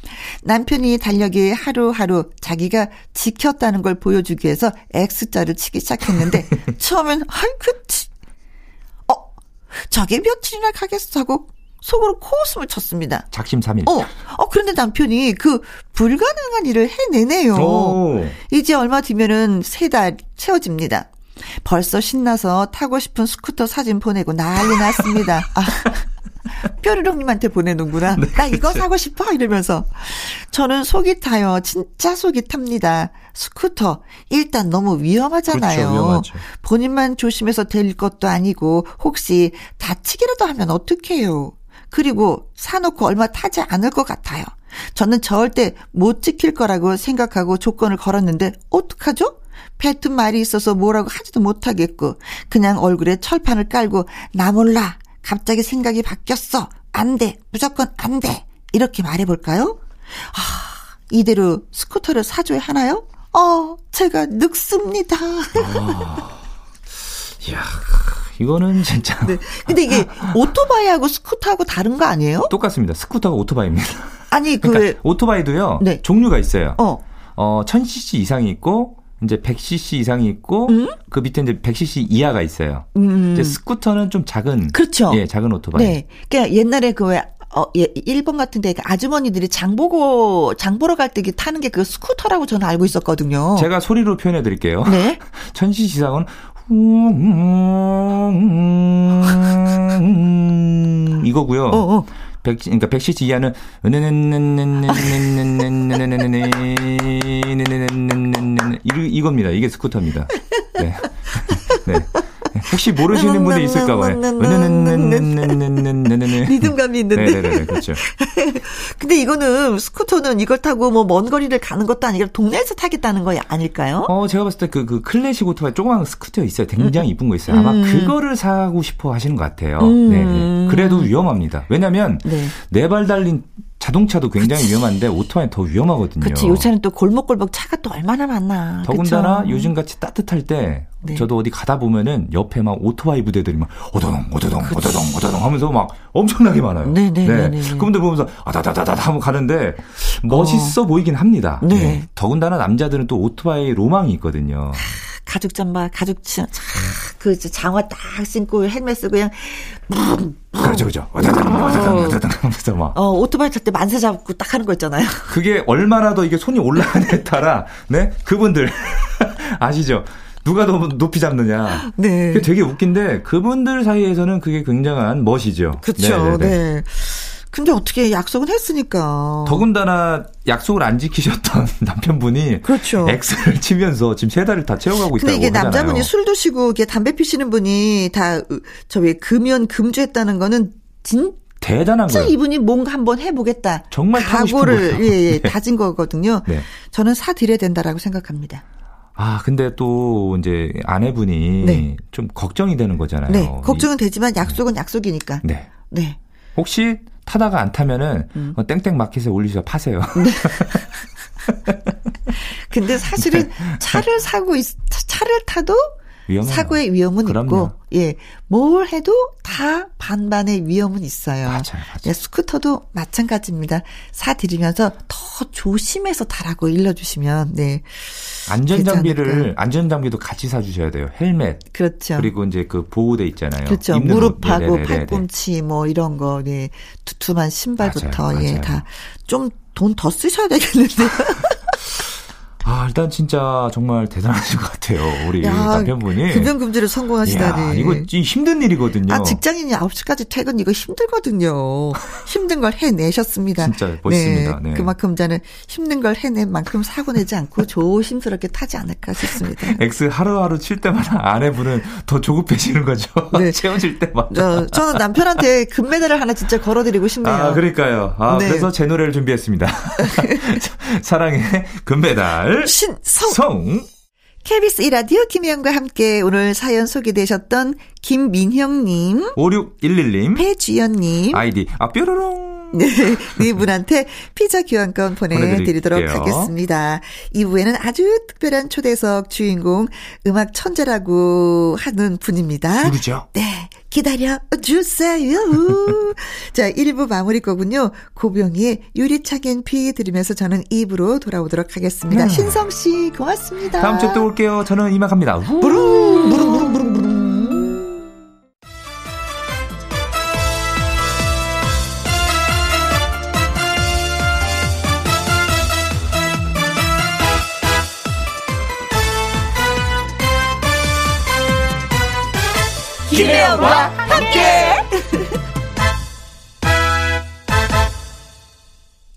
남편이 달력이 하루하루 자기가 지켰다는 걸 보여주기 위해서 X자를 치기 시작했는데 처음엔 아이고 치. 어 저게 며칠이나 가겠어 하고 속으로 코웃음을 쳤습니다. 작심삼일. 어, 어, 그런데 남편이 그 불가능한 일을 해내네요. 오. 이제 얼마 뒤면은 세 달 채워집니다. 벌써 신나서 타고 싶은 스쿠터 사진 보내고 난리 났습니다. 아. 뾰로롱님한테 보내는구나. 네, 나 이거 그렇죠. 사고 싶어 이러면서 저는 속이 타요. 진짜 속이 탑니다. 스쿠터 일단 너무 위험하잖아요. 그렇죠, 본인만 조심해서 될 것도 아니고 혹시 다치기라도 하면 어떡해요. 그리고 사놓고 얼마 타지 않을 것 같아요. 저는 절대 못 지킬 거라고 생각하고 조건을 걸었는데 어떡하죠? 뱉은 말이 있어서 뭐라고 하지도 못하겠고 그냥 얼굴에 철판을 깔고 나 몰라 갑자기 생각이 바뀌었어. 안 돼. 무조건 안 돼. 이렇게 말해볼까요? 아, 이대로 스쿠터를 사줘야 하나요? 어, 제가 늙습니다. 아, 야 이거는 진짜. 네. 근데 이게 오토바이하고 스쿠터하고 다른 거 아니에요? 똑같습니다. 스쿠터가 오토바이입니다. 아니, 그. 그러니까 오토바이도요. 네. 종류가 있어요. 어. 어, 1000cc 이상이 있고, 이제 100cc 이상이 있고 음? 그 밑에 이제 100cc 이하가 있어요. 음. 이제 스쿠터는 좀 작은 그렇죠. 예, 작은 오토바이. 네. 그러니까 옛날에 그왜 어, 예, 일본 같은 데그 아주머니들이 장 보고, 장 보러 갈 때 타는 게 그 스쿠터라고 저는 알고 있었거든요. 제가 소리로 표현해 드릴게요. 네. 천cc 이상은, 음, 이거고요. 어, 어. 100, 그러니까 100cc 이하는 이겁니다. 이게 스쿠터입니다. 네. 네. 혹시 모르시는 분이 있을까 봐요. 리듬감이 있는데. 네네네, 그렇죠. 근데 이거는 스쿠터는 이걸 타고 뭐 먼 거리를 가는 것도 아니라 동네에서 타겠다는 거 아닐까요? 어, 제가 봤을 때 그, 그 클래식 오토바이 조그만 스쿠터 있어요. 굉장히 이쁜 거 있어요. 아마 음. 그거를 사고 싶어 하시는 것 같아요. 음. 네. 그래도 위험합니다. 왜냐면 네, 네발 달린 자동차도 굉장히 그치. 위험한데 오토바이 더 위험하거든요. 그렇지. 요새는 또 골목골목 차가 또 얼마나 많나. 더군다나 그쵸? 요즘 같이 따뜻할 때 네. 저도 어디 가다 보면은 옆에 막 오토바이 부대들이 막 오도동 오도동 그치. 오도동 오도동 하면서 막 엄청나게 많아요. 네네. 네. 네. 그분들 보면서 아다다다다 하면 가는데 멋있어 어. 보이긴 합니다. 네. 네. 더군다나 남자들은 또 오토바이 로망이 있거든요. 가죽 잠바, 가죽 그 장화 딱 신고 헬멧 쓰고 그냥 그죠 그죠. 어다당 어다당 어다당 하면서 막. 어 오토바이 탈 때 만세 잡고 딱 하는 거 있잖아요. 그게 얼마나 더 이게 손이 올라가냐에 따라 네 그분들 아시죠? 누가 더 높이 잡느냐. 네. 그게 되게 웃긴데 그분들 사이에서는 그게 굉장한 멋이죠. 그렇죠. 네. 근데 어떻게 약속은 했으니까. 더군다나 약속을 안 지키셨던 남편분이 그렇죠. X를 치면서 지금 세 달을 다 채워가고 있다고 근데 이게 하잖아요. 남자분이 술 드시고 이게 담배 피시는 분이 다 저기 금연 금주했다는 거는 진 대단한 거예요. 이분이 뭔가 한번 해보겠다. 정말 각오를 예, 예, 네. 다진 거거든요. 네. 저는 사드려야 된다라고 생각합니다. 아, 근데 또 이제 아내분이 네. 좀 걱정이 되는 거잖아요. 네, 걱정은 되지만 약속은 네. 약속이니까. 네. 네. 혹시 타다가 안 타면은 음. 어, 땡땡 마켓에 올리셔 파세요. 네. 근데 사실은 네. 차를 사고 있, 차를 타도 위험해요. 사고의 위험은 그럼요. 있고, 예, 뭘 해도 다 반반의 위험은 있어요. 맞아요, 맞아요. 예, 스쿠터도 마찬가지입니다. 사 드리면서 더 조심해서 타라고 일러주시면, 네. 안전 장비를, 안전 장비도 같이 사 주셔야 돼요. 헬멧. 그렇죠. 그리고 이제 그 보호대 있잖아요. 그렇죠. 무릎하고 네네네네. 팔꿈치 뭐 이런 거, 네. 두툼한 신발부터, 맞아요, 예, 다 좀 돈 더 쓰셔야 되겠는데요. 아, 일단 진짜 정말 대단하신 것 같아요. 우리 야, 남편분이. 금전금지를 성공하시다니. 야, 이거 힘든 일이거든요. 아, 직장인이 9시까지 퇴근 이거 힘들거든요. 힘든 걸 해내셨습니다. 진짜 멋있습니다. 네, 네. 그만큼 저는 힘든 걸 해낸 만큼 사고 내지 않고 조심스럽게 타지 않을까 싶습니다. X 하루하루 칠 때마다 아내분은 더 조급해지는 거죠. 네. 채워질 때마다. 저, 저는 남편한테 금메달을 하나 진짜 걸어드리고 싶네요. 아, 그러니까요. 아, 네. 그래서 제 노래를 준비했습니다. 사랑의 금메달. 신성. 성. KBS 이라디오 김혜영과 함께 오늘 사연 소개되셨던 김민형님, 5611님, 배주연님, 아이디 아 뾰로롱. 네, 네 분한테 피자 교환권 보내드리도록 하겠습니다. 2부에는 아주 특별한 초대석 주인공 음악 천재라고 하는 분입니다. 누구죠? 네. 기다려 주세요. 자, 1부 마무리 거군요. 고병희의 유리창엔 비 들으면서 저는 2부로 돌아오도록 하겠습니다. 음. 신성 씨, 고맙습니다. 다음 주에 또 올게요. 저는 이만 갑니다. 부릉, 부릉, 부릉, 부릉, 김혜영과 함께.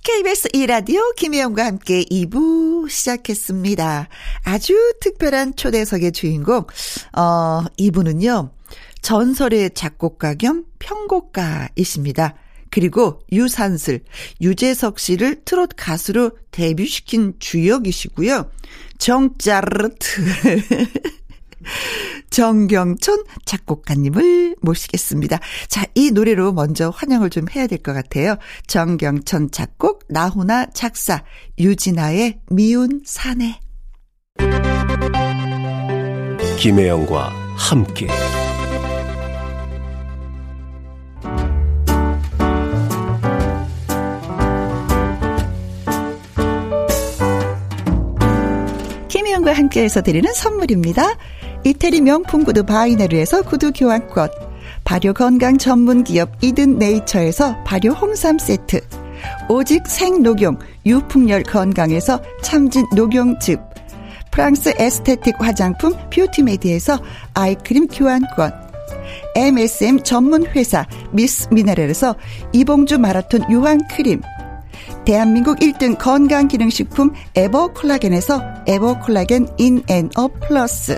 KBS 2라디오 김혜영과 함께 2부 시작했습니다. 아주 특별한 초대석의 주인공, 어, 이분은요, 전설의 작곡가 겸 편곡가이십니다. 그리고 유산슬, 유재석 씨를 트롯 가수로 데뷔시킨 주역이시고요. 정짜르트. 정경천 작곡가님을 모시겠습니다. 자, 이 노래로 먼저 환영을 좀 해야 될 것 같아요. 정경천 작곡, 나훈아 작사, 유진아의 미운 사내. 김혜영과 함께. 김혜영과 함께해서 드리는 선물입니다. 이태리 명품 구두 바이네르에서 구두 교환권, 발효 건강 전문 기업 이든 네이처에서 발효 홍삼 세트, 오직 생녹용 유풍열 건강에서 참진 녹용즙, 프랑스 에스테틱 화장품 뷰티메디에서 아이크림 교환권, MSM 전문 회사 미스 미네랄에서 이봉주 마라톤 유황 크림, 대한민국 1등 건강기능식품 에버콜라겐에서 에버콜라겐 인앤업 플러스,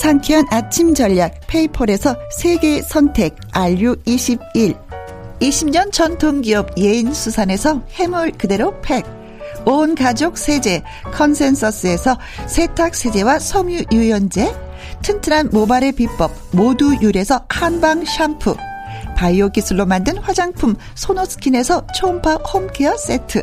상쾌한 아침 전략 페이펄에서 세계 선택 RU21 20년 전통기업 예인수산에서 해물 그대로 팩. 온 가족 세제 컨센서스에서 세탁 세제와 섬유 유연제. 튼튼한 모발의 비법 모두 유래서 한방 샴푸. 바이오 기술로 만든 화장품 소노스킨에서 초음파 홈케어 세트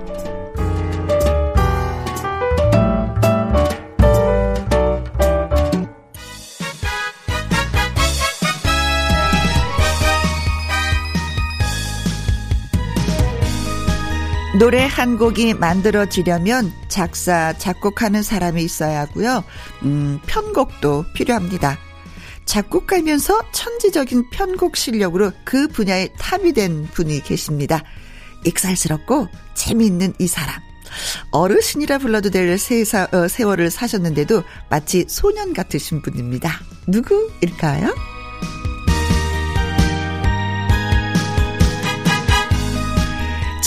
노래 한 곡이 만들어지려면 작사, 작곡하는 사람이 있어야 하고요. 음, 편곡도 필요합니다. 작곡가면서 천지적인 편곡 실력으로 그 분야에 탑이 된 분이 계십니다. 익살스럽고 재미있는 이 사람. 어르신이라 불러도 될 세사, 어, 세월을 사셨는데도 마치 소년 같으신 분입니다. 누구일까요?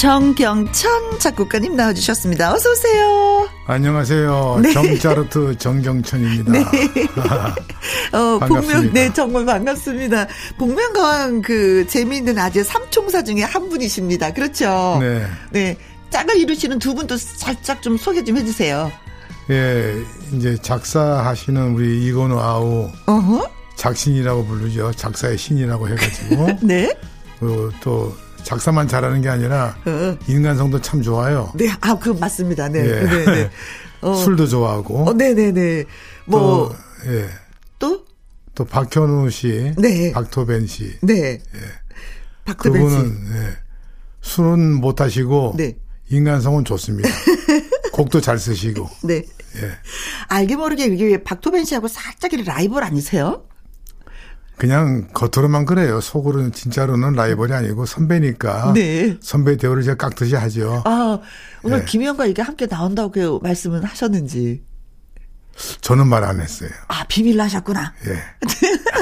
정경천 작곡가님 나와주셨습니다. 어서 오세요. 안녕하세요. 네. 정자르트 정경천입니다. 네. 어, 복면, 네, 정말 반갑습니다. 복면가왕 그 재미있는 아재 삼총사 중에 한 분이십니다. 그렇죠? 네. 네. 짝을 이루시는 두 분도 살짝 좀 소개 좀 해주세요. 예, 이제 작사하시는 우리 이건우 아우. 어허? 작신이라고 부르죠. 작사의 신이라고 해가지고. 네. 어, 또 작사만 잘하는 게 아니라 어. 인간성도 참 좋아요. 네, 아, 그 맞습니다. 네, 예. 네, 네. 어. 술도 좋아하고. 어, 네, 네, 네. 뭐 또, 예. 또? 또 박현우 씨, 네. 박토벤 씨, 네. 예. 박토벤 그분은 씨. 예. 술은 못 하시고 네. 인간성은 좋습니다. 곡도 잘 쓰시고. 네. 예. 알게 모르게 이게 박토벤 씨하고 살짝 라이벌 아니세요? 그냥 겉으로만 그래요. 속으로는 진짜로는 라이벌이 아니고 선배니까. 네. 선배 대우를 제가 깍듯이 하죠. 아, 오늘 네. 김희영과 이게 함께 나온다고 그 말씀은 하셨는지. 저는 말 안 했어요. 아, 비밀로 하셨구나. 예.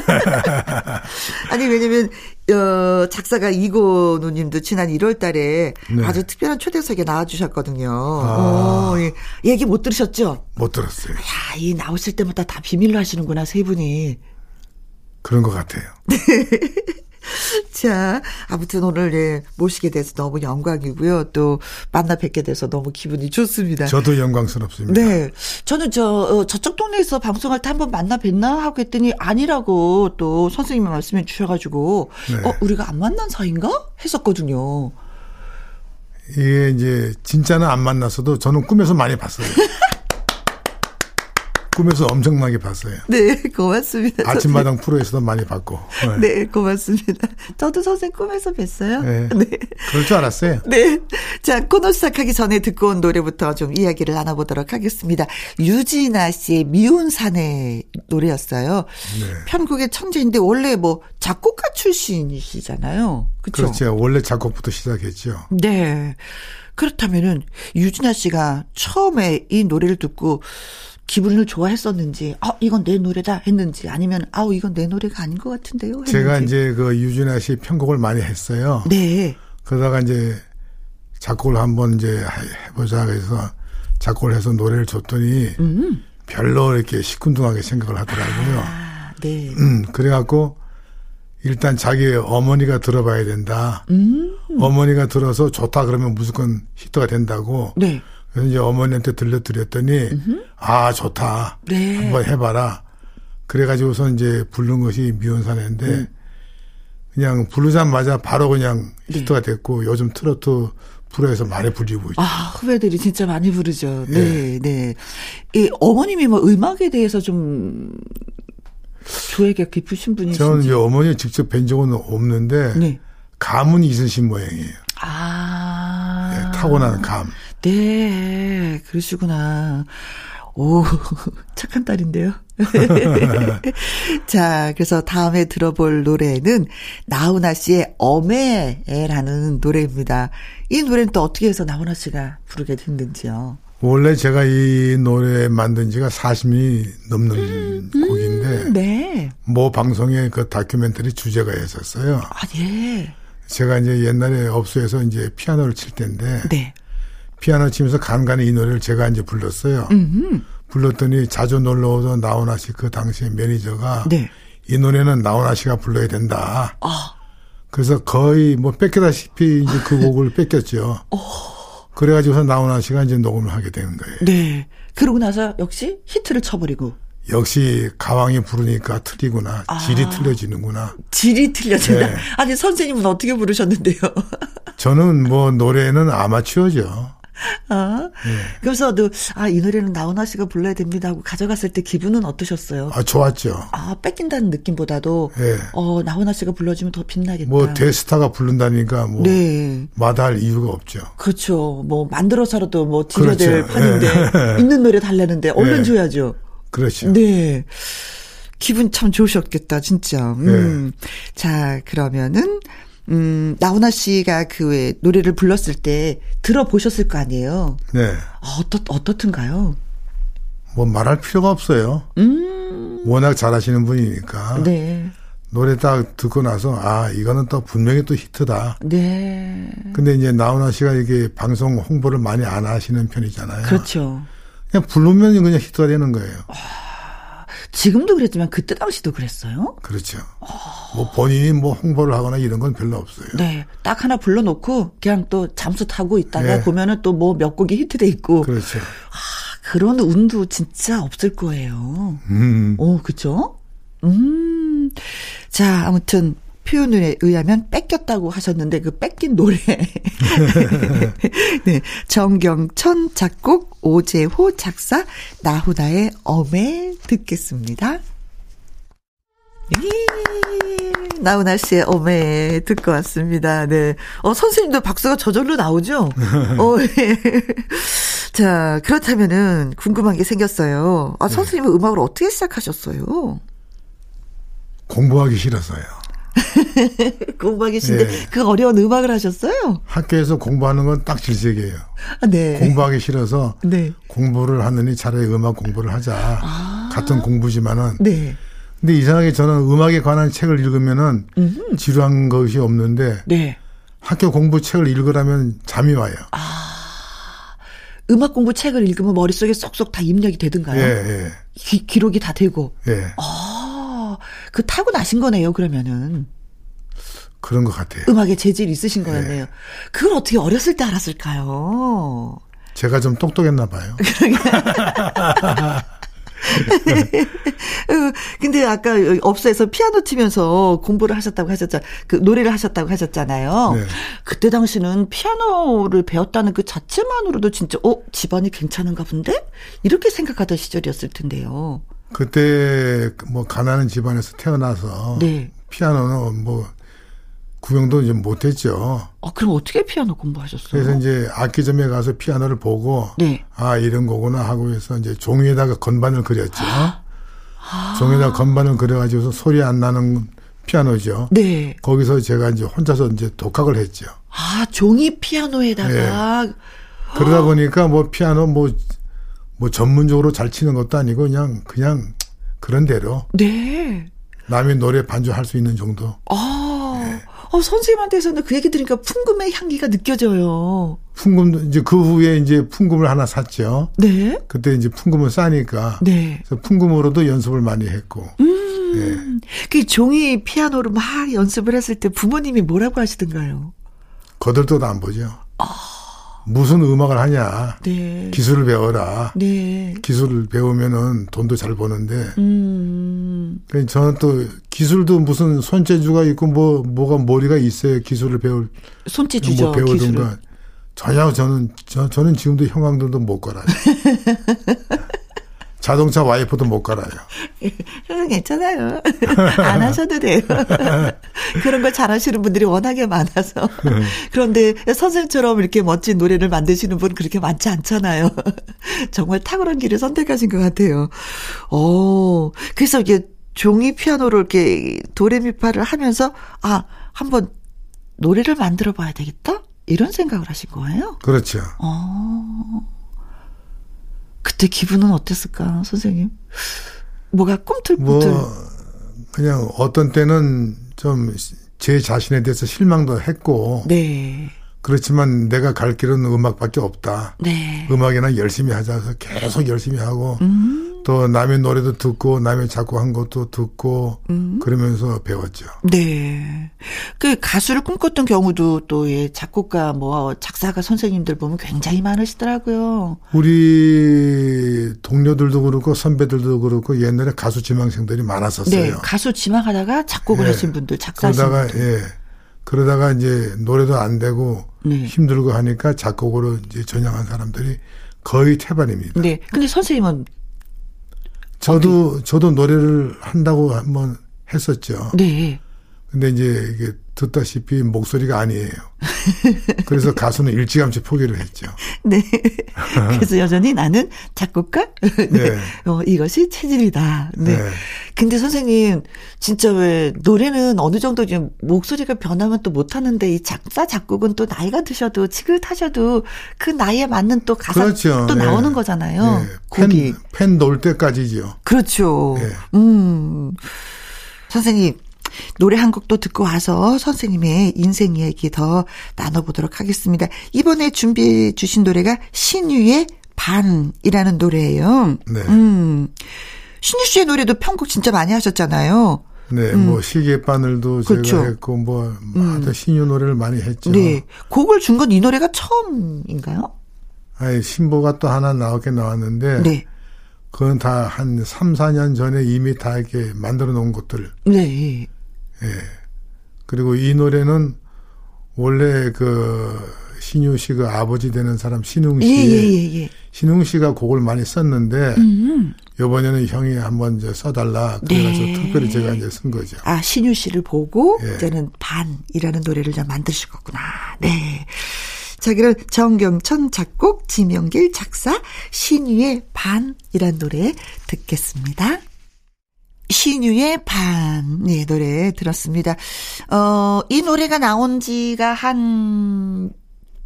아니, 왜냐면, 어, 작사가 이고 누님도 지난 1월 달에 네. 아주 특별한 초대석에 나와주셨거든요. 아. 오, 예. 얘기 못 들으셨죠? 못 들었어요. 야, 이 나오실 때마다 다 비밀로 하시는구나, 세 분이. 그런 것 같아요. 자, 아무튼 오늘 예, 모시게 돼서 너무 영광이고요. 또 만나 뵙게 돼서 너무 기분이 좋습니다. 저도 영광스럽습니다. 네. 저는 저, 어, 저쪽 동네에서 방송할 때 한번 만나 뵀나 하고 했더니 아니라고 또 선생님이 말씀해 주셔 가지고, 네. 어, 우리가 안 만난 사이인가? 했었거든요. 이게 이제 진짜는 안 만났어도 저는 꿈에서 많이 봤어요. 꿈에서 엄청나게 봤어요. 네, 고맙습니다. 아침마당 프로에서도 많이 봤고. 네. 네, 고맙습니다. 저도 선생 꿈에서 뵀어요. 네. 네. 그럴 줄 알았어요. 네. 자, 코너 시작하기 전에 듣고 온 노래부터 좀 이야기를 나눠보도록 하겠습니다. 유진아 씨의 미운 사내 노래였어요. 네. 편곡의 천재인데 원래 뭐 작곡가 출신이시잖아요. 그렇죠? 그렇죠. 원래 작곡부터 시작했죠. 네. 그렇다면은 유진아 씨가 처음에 이 노래를 듣고 기분을 좋아했었는지, 아, 이건 내 노래다 했는지, 아니면, 아우, 이건 내 노래가 아닌 것 같은데요? 했는지. 제가 이제 그 유진아 씨 편곡을 많이 했어요. 네. 그러다가 이제 작곡을 한번 이제 해보자 그래서 작곡을 해서 노래를 줬더니 음. 별로 이렇게 시큰둥하게 생각을 하더라고요. 아, 네. 음, 그래갖고 일단 자기 어머니가 들어봐야 된다. 음. 어머니가 들어서 좋다 그러면 무조건 히트가 된다고. 네. 그래서 이제 어머니한테 들려드렸더니 음흠. 아 좋다 네. 한번 해봐라 그래가지고서 이제 부른 것이 미운사내인데 음. 그냥 부르자마자 바로 그냥 네. 히트가 됐고 요즘 트로트 프로에서 많이 불리고 있죠. 아, 후배들이 진짜 많이 부르죠. 네, 네. 네. 이 어머님이 뭐 음악에 대해서 좀 조예가 깊으신 분이신지. 저는 이제 어머니 직접 뵌 적은 없는데 네. 감은 있으신 모양이에요. 아. 네, 타고난 감. 네, 그러시구나. 오, 착한 딸인데요. 자, 그래서 다음에 들어볼 노래는 나훈아 씨의 어메라는 노래입니다. 이 노래는 또 어떻게 해서 나훈아 씨가 부르게 됐는지요? 원래 제가 이 노래 만든 지가 40년이 넘는 음, 음, 곡인데. 네. 뭐 방송에 그 다큐멘터리 주제가 있었어요. 아, 예. 제가 이제 옛날에 업소에서 이제 피아노를 칠 때인데. 네. 피아노 치면서 간간히 이 노래를 제가 이제 불렀어요. 음흠. 불렀더니 자주 놀러 오던 나훈아 씨 그 당시에 매니저가 네. 이 노래는 나훈아 씨가 불러야 된다. 아. 그래서 거의 뭐 뺏겨다시피 이제 그 곡을 뺏겼죠. 어. 그래가지고서 나훈아 씨가 이제 녹음을 하게 되는 거예요. 네. 그러고 나서 역시 히트를 쳐버리고. 역시 가왕이 부르니까 틀리구나. 아. 질이 틀려지는구나. 질이 틀려진다. 네. 아니 선생님은 어떻게 부르셨는데요? 저는 뭐 노래는 아마추어죠. 아, 네. 그래서도 아 이 노래는 나훈아 씨가 불러야 됩니다 하고 가져갔을 때 기분은 어떠셨어요? 아 좋았죠. 아 뺏긴다는 느낌보다도 네. 어 나훈아 씨가 불러주면 더 빛나겠다. 뭐 대스타가 부른다니까 뭐 네. 마다할 이유가 없죠. 그렇죠. 뭐 만들어서라도 뭐 드려야 될 그렇죠. 판인데 네. 있는 노래 달라는데 얼른 네. 줘야죠. 그렇죠. 네. 기분 참 좋으셨겠다, 진짜. 음. 네. 자, 그러면은 음, 나훈아 씨가 그 노래를 불렀을 때 들어보셨을 거 아니에요? 네. 어떻, 어떻든가요? 뭐 말할 필요가 없어요. 음. 워낙 잘하시는 분이니까. 네. 노래 딱 듣고 나서 아 이거는 또 분명히 또 히트다. 네. 근데 이제 나훈아 씨가 이게 방송 홍보를 많이 안 하시는 편이잖아요. 그렇죠. 그냥 부르면 그냥 히트가 되는 거예요. 아. 지금도 그랬지만 그때 당시도 그랬어요? 그렇죠. 뭐 본인이 뭐 홍보를 하거나 이런 건 별로 없어요. 네. 딱 하나 불러놓고 그냥 또 잠수 타고 있다가 네. 보면은 또 뭐 몇 곡이 히트돼 있고. 그렇죠. 아, 그런 운도 진짜 없을 거예요. 음. 오, 그죠? 음. 자, 아무튼 표현에 의하면 뺏겼다고 하셨는데 그 뺏긴 노래. 네. 정경천 작곡, 오재호 작사, 나훈아의 엄에 듣겠습니다. 나훈아 씨의 어메 듣고 왔습니다. 네. 어, 선생님도 박수가 저절로 나오죠? 어, 네. 자, 그렇다면은 궁금한 게 생겼어요. 아, 선생님은 네. 음악을 어떻게 시작하셨어요? 공부하기 싫어서요. 공부하기 싫은데 네. 그 어려운 음악을 하셨어요? 학교에서 공부하는 건 딱 질색이에요. 아, 네. 공부하기 싫어서 네. 공부를 하느니 차라리 음악 공부를 하자. 아. 같은 공부지만은. 네. 근데 이상하게 저는 음악에 관한 책을 읽으면은 음흠. 지루한 것이 없는데 네. 학교 공부 책을 읽으라면 잠이 와요. 아. 음악 공부 책을 읽으면 머릿속에 쏙쏙 다 입력이 되든가요? 예, 예. 기, 기록이 다 되고. 예. 아. 그 타고 나신 거네요, 그러면은. 그런 것 같아요. 음악에 재질이 있으신 거였네요. 네. 그걸 어떻게 어렸을 때 알았을까요? 제가 좀 똑똑했나 봐요. 어, 근데 아까 업소에서 피아노 치면서 공부를 하셨다고 하셨잖아요. 그 노래를 하셨다고 하셨잖아요. 네. 그때 당시는 피아노를 배웠다는 그 자체만으로도 진짜 어 집안이 괜찮은가 본데 이렇게 생각하던 시절이었을 텐데요. 그때 뭐 가난한 집안에서 태어나서 네. 피아노는 뭐 구경도 이제 못했죠. 아, 그럼 어떻게 피아노 공부하셨어요? 그래서 이제 악기점에 가서 피아노를 보고, 네. 아, 이런 거구나 하고 해서 이제 종이에다가 건반을 그렸죠. 아. 종이에다가 건반을 그려가지고서 소리 안 나는 피아노죠. 네. 거기서 제가 이제 혼자서 이제 독학을 했죠. 아, 종이 피아노에다가. 네. 그러다 보니까 뭐 피아노 뭐, 뭐 전문적으로 잘 치는 것도 아니고 그냥, 그냥 그런 대로. 네. 남의 노래 반주할 수 있는 정도. 아. 네. 어, 선생님한테서는 그 얘기 들으니까 풍금의 향기가 느껴져요. 풍금도 이제 그 후에 이제 풍금을 하나 샀죠. 네. 그때 이제 풍금을 싸니까. 네. 그래서 풍금으로도 연습을 많이 했고. 음. 네. 그 종이 피아노로 막 연습을 했을 때 부모님이 뭐라고 하시던가요? 거들떠도 안 보죠. 아. 무슨 음악을 하냐. 네. 기술을 배워라. 네. 기술을 배우면은 돈도 잘 버는데. 음. 그 저는 또 기술도 무슨 손재주가 있고 뭐 뭐가 머리가 있어야 기술을 배울 손재주죠. 뭐 배우든가. 전혀 저는 저, 저는 지금도 형광등도 못 걸어요. 자동차 와이퍼도 못 갈아요. 형은 괜찮아요. 안 하셔도 돼요. 그런 걸 잘하시는 분들이 워낙에 많아서. 그런데 선생님처럼 이렇게 멋진 노래를 만드시는 분 그렇게 많지 않잖아요. 정말 탁월한 길을 선택하신 것 같아요. 오, 그래서 이게 종이 피아노로 이렇게 도레미파를 하면서 아, 한번 노래를 만들어 봐야 되겠다? 이런 생각을 하신 거예요? 그렇죠. 어. 그때 기분은 어땠을까, 선생님? 뭐가 꿈틀꿈틀. 뭐, 그냥 어떤 때는 좀 제 자신에 대해서 실망도 했고. 네. 그렇지만 내가 갈 길은 음악밖에 없다. 네. 음악이나 열심히 하자 해서 계속 열심히 하고. 음. 또 남의 노래도 듣고 남의 작곡한 것도 듣고 음. 그러면서 배웠죠. 네. 그 가수를 꿈꿨던 경우도 또 예, 작곡가 뭐 작사가 선생님들 보면 굉장히 많으시더라고요. 우리 동료들도 그렇고 선배들도 그렇고 옛날에 가수 지망생들이 많았었어요. 네. 가수 지망하다가 작곡을 예. 하신 분들 작사 그러다가 예. 그러다가 이제 노래도 안 되고 네. 힘들고 하니까 작곡으로 이제 전향한 사람들이 거의 태반입니다. 네. 근데 선생님은 저도? 저도 노래를 한다고 한번 했었죠. 네. 근데 이제 이게 듣다시피 목소리가 아니에요. 그래서 가수는 일찌감치 포기를 했죠. 네. 그래서 여전히 나는 작곡가? 네. 네. 어, 이것이 체질이다. 네. 네. 근데 선생님, 진짜 왜, 노래는 어느 정도 좀 목소리가 변하면 또 못하는데, 이 작사, 작곡은 또 나이가 드셔도, 지긋하셔도 그 나이에 맞는 또 가사 그렇죠. 또 네. 나오는 거잖아요. 네. 곡이. 팬, 팬 놓을 때까지죠. 그렇죠. 네. 음. 선생님, 노래 한 곡도 듣고 와서 선생님의 인생 이야기 더 나눠보도록 하겠습니다. 이번에 준비해 주신 노래가 신유의 반이라는 노래예요. 네. 음. 신유 씨의 노래도 편곡 진짜 많이 하셨잖아요. 네, 음. 뭐 시계 바늘도 그렇죠. 제가 했고 뭐 음. 신유 노래를 많이 했죠. 네, 곡을 준 건 이 노래가 처음인가요? 아니 신보가 또 하나 나오게 나왔는데 네. 그건 다 한 3, 4년 전에 이미 다 이렇게 만들어 놓은 것들. 네. 예. 그리고 이 노래는 원래 그 신유 씨가 아버지 되는 사람 신웅 씨, 예, 예, 예, 예. 신웅 씨가 곡을 많이 썼는데 음. 이번에는 형이 한번 이제 써달라 그래서 네. 특별히 제가 이제 쓴 거죠. 아 신유 씨를 보고 예. 이제는 반이라는 노래를 좀 만드시겠구나. 네. 자, 그럼 정경천 작곡, 지명길 작사, 신유의 반이란 노래 듣겠습니다. 신유의 반, 네, 노래 들었습니다. 어, 이 노래가 나온 지가 한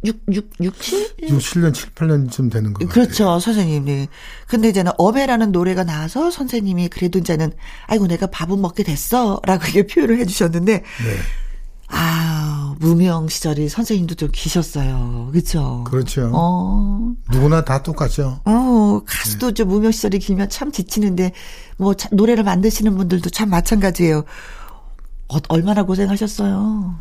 6, 6, 6, 7? 6, 7년, 7, 8년쯤 되는 거 그렇죠. 선생님. 네. 근데 이제는 어베라는 노래가 나와서 선생님이 그래도 이제는 아이고 내가 밥은 먹게 됐어 라고 이렇게 표현을 해 주셨는데 네. 아, 무명 시절이 선생님도 좀 기셨어요. 그렇죠? 그렇죠. 어. 누구나 다 똑같죠. 어, 가수도 네. 좀 무명 시절이 길면 참 지치는데 뭐 노래를 만드시는 분들도 참 마찬가지예요. 어, 얼마나 고생하셨어요?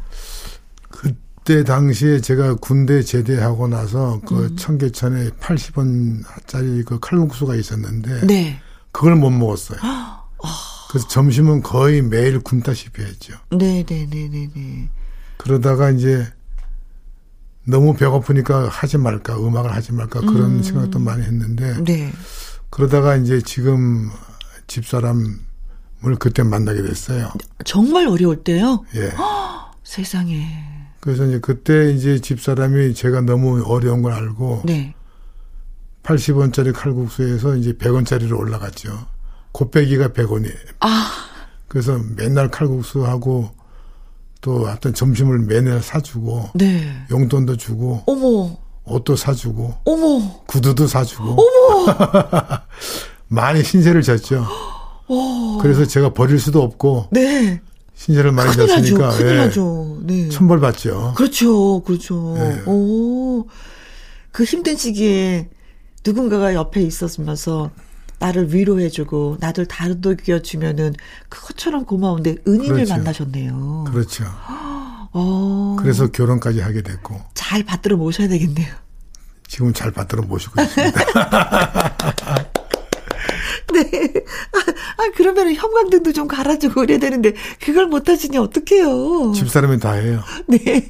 그때 당시에 제가 군대 제대하고 나서 그 음. 청계천에 80원짜리 그 칼국수가 있었는데 네. 그걸 못 먹었어요. 그래서 점심은 거의 매일 굶다시피 했죠. 네네네네네. 그러다가 이제 너무 배고프니까 하지 말까 음악을 하지 말까 그런 음. 생각도 많이 했는데 네. 그러다가 이제 지금 집사람을 그때 만나게 됐어요. 정말 어려울 때요? 예. 허, 세상에. 그래서 이제 그때 이제 집사람이 제가 너무 어려운 걸 알고 네. 80원짜리 칼국수에서 이제 100원짜리로 올라갔죠. 곱빼기가 100원이에요. 아. 그래서 맨날 칼국수하고 또 어떤 점심을 매일 사주고 네. 용돈도 주고 어머. 옷도 사주고 어머. 구두도 사주고 어머. 많이 신세를 졌죠. 오. 그래서 제가 버릴 수도 없고 네. 신세를 많이 졌으니까 나죠. 예. 나죠. 네. 천벌 받죠. 그렇죠. 그렇죠. 네. 오. 그 힘든 시기에 누군가가 옆에 있었으면서 나를 위로해주고 나를 다독여주면은 그것처럼 고마운데 은인을 그렇죠. 만나셨네요. 그렇죠. 어. 그래서 결혼까지 하게 됐고. 잘 받들어 모셔야 되겠네요. 지금 잘 받들어 모시고 있습니다. 네. 아, 아, 그러면 형광등도 좀 갈아주고 그래야 되는데, 그걸 못하시니 어떡해요. 집사람이 다 해요. 네.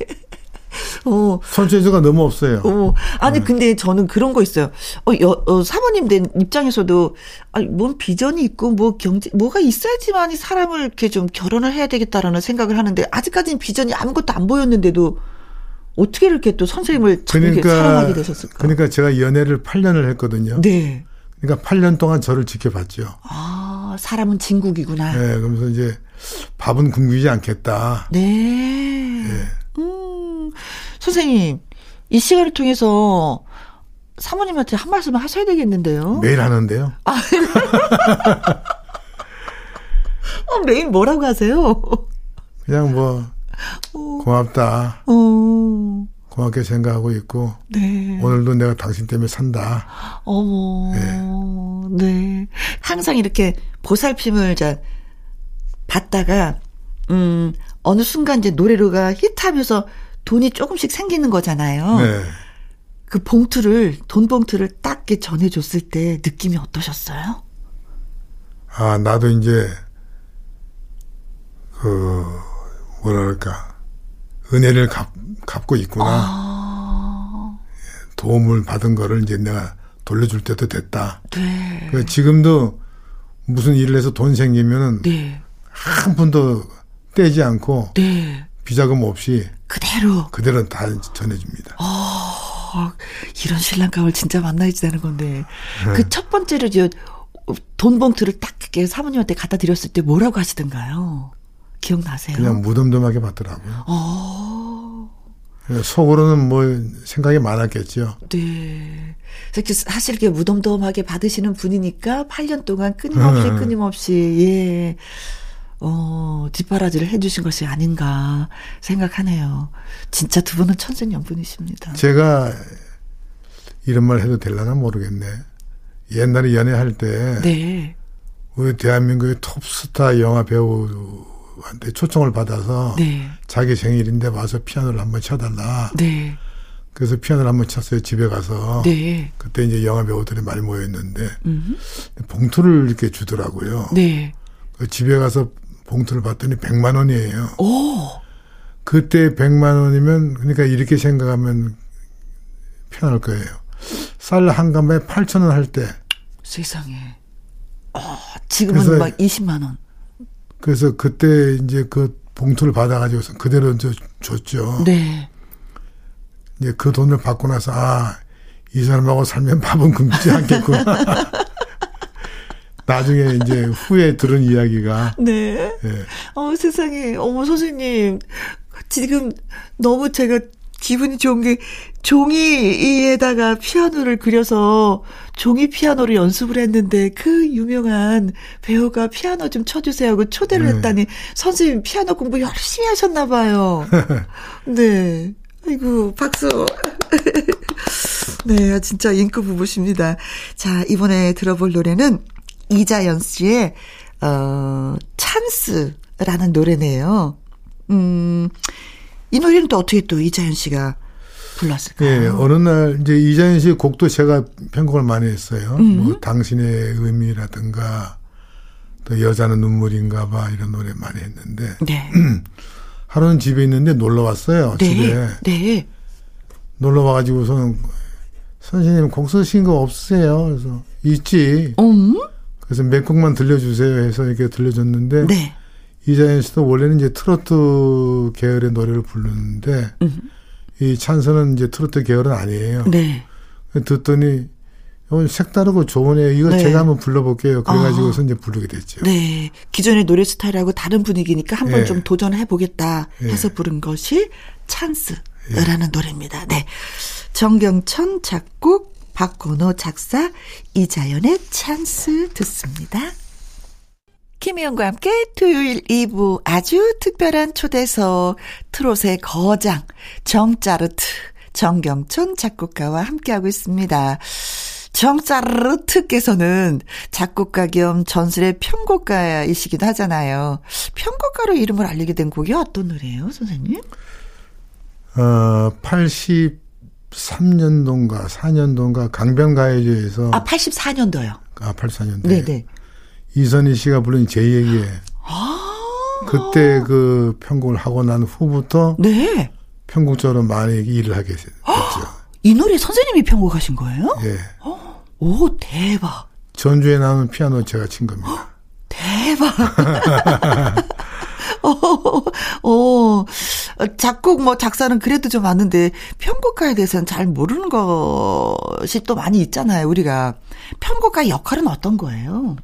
어. 손재주가 너무 없어요. 어. 아니, 네. 근데 저는 그런 거 있어요. 어, 여, 어, 사모님 된 입장에서도, 아니, 뭔 비전이 있고, 뭐 경제, 뭐가 있어야지만이 사람을 이렇게 좀 결혼을 해야 되겠다라는 생각을 하는데, 아직까지는 비전이 아무것도 안 보였는데도, 어떻게 이렇게 또 선생님을 그러니까, 사랑하게 되셨을까? 그러니까 제가 연애를 8년을 했거든요. 네. 그러니까 8년 동안 저를 지켜봤죠. 아, 사람은 진국이구나. 네, 그러면서 이제 밥은 굶기지 않겠다. 네. 네. 음, 선생님, 이 시간을 통해서 사모님한테 한 말씀 하셔야 되겠는데요. 매일 하는데요. 아, 어, 매일 뭐라고 하세요? 그냥 뭐, 어. 고맙다. 어. 고맙게 생각하고 있고 네. 오늘도 내가 당신 때문에 산다. 어머, 네. 네. 항상 이렇게 보살핌을 자 받다가 음 어느 순간 이제 노래로가 히트하면서 돈이 조금씩 생기는 거잖아요. 네. 그 봉투를 돈 봉투를 딱 전해줬을 때 느낌이 어떠셨어요? 아 나도 이제 그 뭐랄까 은혜를 갚, 갚고 있구나. 아. 도움을 받은 거를 이제 내가 돌려줄 때도 됐다. 네. 그 지금도 무슨 일을 해서 돈 생기면은 네. 한 푼도 떼지 않고 네. 비자금 없이 그대로 그대로 다 전해줍니다. 어, 이런 신랑감을 진짜 만나야지 되는 건데 네. 그첫 번째로 돈 봉투를 딱 사모님한테 갖다 드렸을 때 뭐라고 하시던가요? 기억나세요? 그냥 무덤덤하게 받더라고요. 어. 속으로는 뭐 생각이 많았겠죠. 네. 사실 이렇게 무덤덤하게 받으시는 분이니까 8년 동안 끊임없이 네. 끊임없이 예. 어, 뒷바라지를 해주신 것이 아닌가 생각하네요. 진짜 두 분은 천생연분이십니다. 제가 이런 말 해도 될라나 모르겠네. 옛날에 연애할 때. 네. 우리 대한민국의 톱스타 영화 배우 한테 초청을 받아서 네. 자기 생일인데 와서 피아노를 한번 쳐달라. 네. 그래서 피아노를 한번 쳤어요 집에 가서. 네. 그때 이제 영화 배우들이 많이 모여 있는데 봉투를 이렇게 주더라고요. 네. 그 집에 가서 봉투를 봤더니 100만 원이에요. 오. 그때 100만 원이면 그러니까 이렇게 생각하면 편할 거예요. 쌀 한 감에 8천 원 할 때. 세상에. 어, 지금은 막 20만 원. 그래서 그때 이제 그 봉투를 받아가지고서 그대로 저 줬죠. 네. 이제 그 돈을 받고 나서 아, 이 사람하고 살면 밥은 굶지 않겠구나. 나중에 이제 후에 들은 이야기가. 네. 네. 어, 세상에. 어머, 선생님. 지금 너무 제가 기분이 좋은 게 종이에다가 피아노를 그려서 종이 피아노를 연습을 했는데 그 유명한 배우가 피아노 좀 쳐주세요 하고 초대를 네. 했다니 선생님 피아노 공부 열심히 하셨나 봐요. 네. 아이고 박수. 네, 진짜 인기 부부십니다. 자, 이번에 들어볼 노래는 이자연 씨의 어 찬스 라는 노래네요. 음, 이 노래는 또 어떻게 또 이자연 씨가 불렀을까요? 예, 어느 날 이제 이자연 씨 곡도 제가 편곡을 많이 했어요. 음. 뭐 당신의 의미라든가 또 여자는 눈물인가 봐 이런 노래 많이 했는데. 네. 하루는 집에 있는데 놀러 왔어요. 네. 집에. 네. 놀러 와 가지고서는 선생님 곡 쓰신 거 없으세요? 그래서 있지. 음? 그래서 몇 곡만 들려주세요 해서 이렇게 들려줬는데 네. 이자연 씨도 원래는 이제 트로트 계열의 노래를 부르는데 음. 이 찬스는 이제 트로트 계열은 아니에요. 네. 듣더니 어, 색다르고 좋으네요. 이거 네. 제가 한번 불러볼게요. 그래가지고서 아. 이제 부르게 됐죠. 네. 기존의 노래 스타일하고 다른 분위기니까 한번 네. 좀 도전해보겠다 해서 네. 부른 것이 찬스라는 네. 노래입니다. 네. 정경천 작곡, 박건호 작사, 이자연의 찬스 듣습니다. 김희영과 함께 토요일 2부 아주 특별한 초대석 트롯의 거장 정짜르트 정경천 작곡가와 함께하고 있습니다. 정짜르트께서는 작곡가 겸 전설의 편곡가이시기도 하잖아요. 편곡가로 이름을 알리게 된 곡이 어떤 노래예요, 선생님? 어, 83년도인가 4년도인가 강변가요제에서 아, 84년도요. 아, 84년도. 네, 네. 이선희 씨가 부른 제 얘기에 아~ 그때 그 편곡을 하고 난 후부터 네. 편곡적으로 많이 일을 하게 됐죠. 이 노래 선생님이 편곡하신 거예요? 예. 오 대박. 전주에 나오는 피아노 제가 친 겁니다. 대박. 어, 어, 작곡 뭐 작사는 그래도 좀 아는데 편곡가에 대해서는 잘 모르는 것이 또 많이 있잖아요. 우리가 편곡가 역할은 어떤 거예요?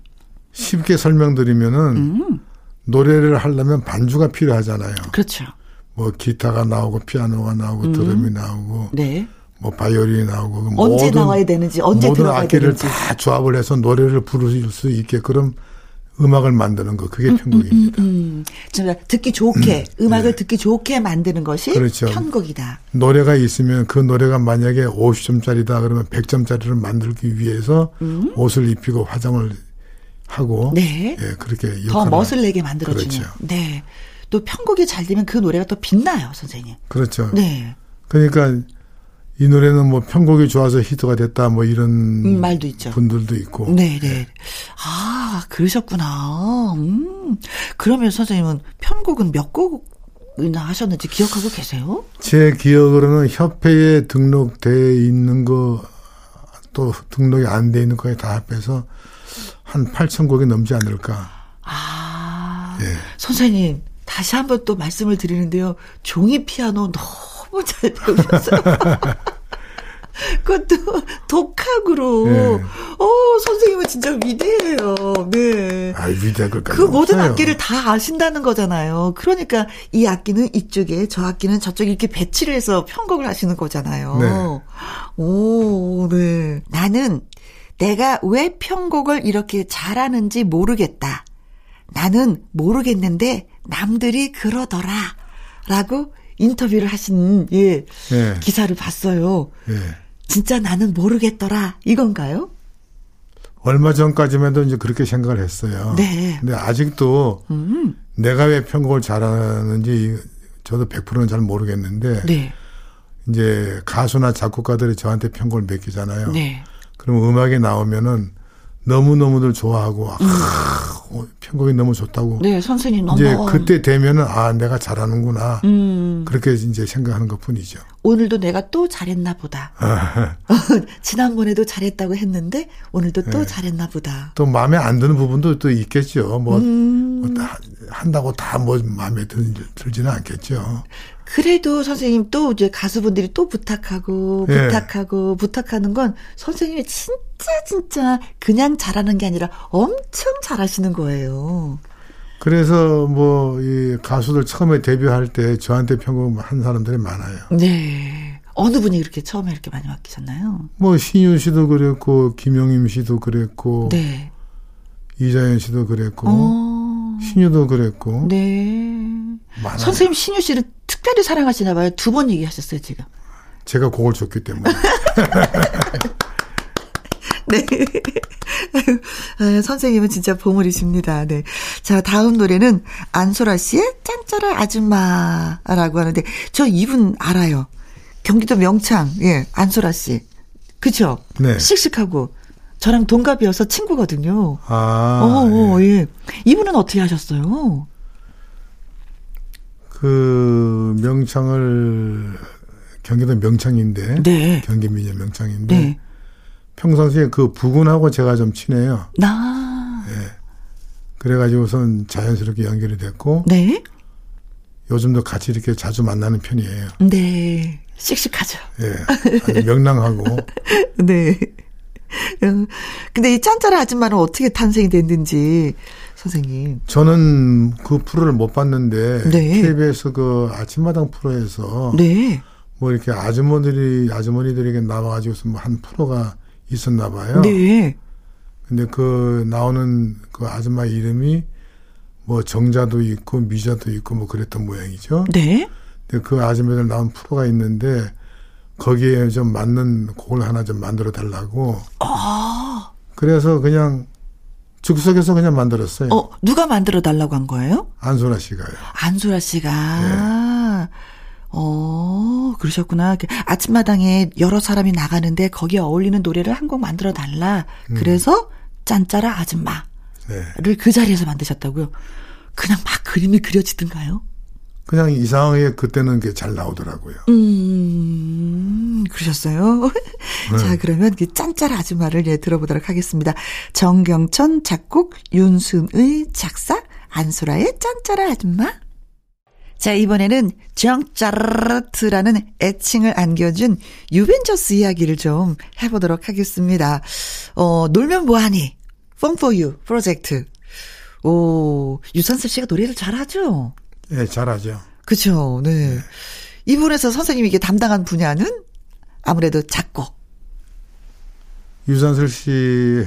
쉽게 설명드리면은 음. 노래를 하려면 반주가 필요하잖아요. 그렇죠. 뭐 기타가 나오고 피아노가 나오고 음. 드럼이 나오고 네. 뭐 바이올린이 나오고 언제 모든, 나와야 되는지 언제 모든 악기를 되는지. 다 조합을 해서 노래를 부를 수 있게끔 음악을 만드는 거 그게 음, 음 편곡입니다. 음, 음, 듣기 좋게 음, 악을 네. 듣기 좋게 만드는 것이 그렇죠. 편곡이다. 노래가 있으면 그 노래가 만약에 50점짜리다 그러면 100점짜리를 만들기 위해서 음. 옷을 입히고 화장을 하고 네. 예, 그렇게 더 멋을 내게 만들어 주는. 그렇죠. 네. 또 편곡이 잘 되면 그 노래가 또 빛나요, 선생님. 그렇죠. 네. 그러니까 이 노래는 뭐 편곡이 좋아서 히트가 됐다 뭐 이런 음, 말도 있죠. 분들도 있고. 네, 네. 아, 그러셨구나. 음. 그러면 선생님은 편곡은 몇 곡이나 하셨는지 기억하고 계세요? 제 기억으로는 협회에 등록돼 있는 거 또 등록이 안 돼 있는 거에 다 합해서 한 8천 곡이 넘지 않을까. 아. 예. 선생님, 다시 한번 또 말씀을 드리는데요. 종이 피아노 너무 잘 배우셨어요. 그것도 독학으로. 네. 어, 선생님은 진짜 위대해요. 네. 아, 위대할 것까지. 그 모든 없어요. 악기를 다 아신다는 거잖아요. 그러니까 이 악기는 이쪽에, 저 악기는 저쪽에 이렇게 배치를 해서 편곡을 하시는 거잖아요. 네. 오, 네. 나는 내가 왜 편곡을 이렇게 잘하는지 모르겠다. 나는 모르겠는데 남들이 그러더라. 라고 인터뷰를 하신 예, 예. 기사를 봤어요. 예. 진짜 나는 모르겠더라. 이건가요? 얼마 전까지만 해도 이제 그렇게 생각을 했어요. 네. 근데 아직도 음. 내가 왜 편곡을 잘하는지 저도 100%는 잘 모르겠는데 네. 이제 가수나 작곡가들이 저한테 편곡을 맡기잖아요. 네. 그럼 음악이 나오면은 너무너무들 좋아하고, 아, 음. 아, 편곡이 너무 좋다고. 네, 선생님 너무. 이제 그때 되면은, 아, 내가 잘하는구나. 음. 그렇게 이제 생각하는 것 뿐이죠. 오늘도 내가 또 잘했나 보다. 지난번에도 잘했다고 했는데, 오늘도 또 네. 잘했나 보다. 또 마음에 안 드는 부분도 또 있겠죠. 뭐, 음. 뭐 다, 한다고 다 뭐 마음에 들, 들지는 않겠죠. 그래도 선생님 또 이제 가수분들이 또 부탁하고 예. 부탁하고 부탁하는 건 선생님이 진짜 진짜 그냥 잘하는 게 아니라 엄청 잘하시는 거예요. 그래서 뭐 이 가수들 처음에 데뷔할 때 저한테 편곡한 사람들이 많아요. 네. 어느 분이 이렇게 처음에 이렇게 많이 맡기셨나요? 뭐 신유 씨도 그랬고 김용임 씨도 그랬고 네. 이자연 씨도 그랬고 어. 신유도 그랬고 네. 많아요. 선생님 신유 씨를 특별히 사랑하시나 봐요. 두 번 얘기하셨어요, 지금. 제가 곡을 줬기 때문에. 네. 아, 선생님은 진짜 보물이십니다. 네. 자, 다음 노래는 안소라 씨의 짠짜라 아줌마라고 하는데, 저 이분 알아요. 경기도 명창, 예, 안소라 씨. 그쵸? 네. 씩씩하고. 저랑 동갑이어서 친구거든요. 아. 어, 예. 예. 이분은 어떻게 하셨어요? 그, 명창을, 경기도 명창인데. 네. 경기민요 명창인데. 네. 평상시에 그 부군하고 제가 좀 친해요. 나. 예. 그래가지고선 자연스럽게 연결이 됐고. 네. 요즘도 같이 이렇게 자주 만나는 편이에요. 네. 씩씩하죠. 예. 명랑하고. 네. 어, 근데 이 짠짜라 아줌마는 어떻게 탄생이 됐는지 선생님. 저는 그 프로를 못 봤는데 네. KBS 그 아침마당 프로에서 네. 뭐 이렇게 아주머니들이 아주머니들에게 나와가지고서 뭐 한 프로가 있었나 봐요. 네. 근데 그 나오는 그 아줌마 이름이 뭐 정자도 있고 미자도 있고 뭐 그랬던 모양이죠. 네. 근데 그 아줌마들 나온 프로가 있는데 거기에 좀 맞는 곡을 하나 좀 만들어 달라고. 아. 그래서 그냥 즉석에서 그냥 만들었어요. 어, 누가 만들어 달라고 한 거예요? 안소라 씨가요. 안소라 씨가. 네. 어, 그러셨구나. 그 아침마당에 여러 사람이 나가는데 거기에 어울리는 노래를 한 곡 만들어 달라. 음. 그래서 짠짜라 아줌마를 네. 그 자리에서 만드셨다고요. 그냥 막 그림이 그려지던가요? 그냥 이상하게 그때는 게잘 나오더라고요. 음, 그러셨어요? 네. 자, 그러면 그 짠짜라 아줌마를 예, 들어보도록 하겠습니다. 정경천 작곡, 윤순의 작사, 안소라의 짠짜라 아줌마. 자, 이번에는 정짜르트라는 애칭을 안겨준 유벤져스 이야기를 좀 해보도록 하겠습니다. 어, 놀면 뭐하니? Fun for You 프로젝트. 오, 유산슬 씨가 노래를 잘하죠? 네, 잘하죠. 그쵸, 네. 네. 이분에서 선생님이 이게 담당한 분야는 아무래도 작곡. 유산슬 씨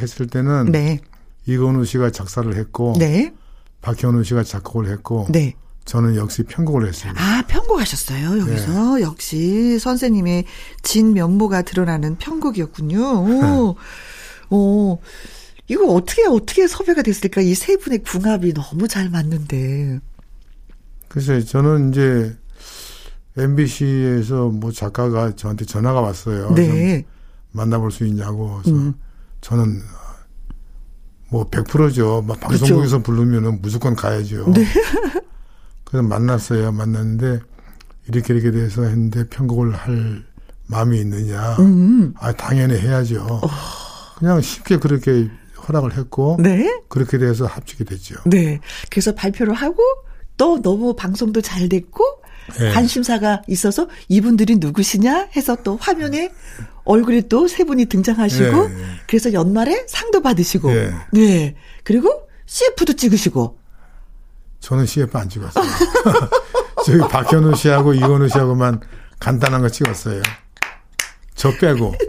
했을 때는 네. 이건우 씨가 작사를 했고 네. 박현우 씨가 작곡을 했고 네. 저는 역시 편곡을 했습니다. 아, 편곡하셨어요, 여기서. 네. 역시 선생님의 진 면모가 드러나는 편곡이었군요. 오, 오. 이거 어떻게, 어떻게 섭외가 됐을까? 이 세 분의 궁합이 너무 잘 맞는데. 글쎄, 저는 이제 MBC에서 뭐 작가가 저한테 전화가 왔어요. 네. 만나볼 수 있냐고. 그래서 음. 저는 뭐 100%죠. 막 방송국에서 그렇죠. 부르면은 무조건 가야죠. 네. 그래서 만났어요. 만났는데 이렇게 이렇게 돼서 했는데 편곡을 할 마음이 있느냐. 음. 아 당연히 해야죠. 어. 그냥 쉽게 그렇게 허락을 했고 네? 그렇게 돼서 합치게 됐죠. 네. 그래서 발표를 하고 또 너무 방송도 잘 됐고 네. 관심사가 있어서 이분들이 누구시냐 해서 또 화면에 얼굴이 또 세 분이 등장하시고 네. 그래서 연말에 상도 받으시고 네. 네. 그리고 CF도 찍으시고 저는 CF 안 찍었어요. 저기 박현우 씨하고 이건우 씨하고만 간단한 거 찍었어요. 저 빼고.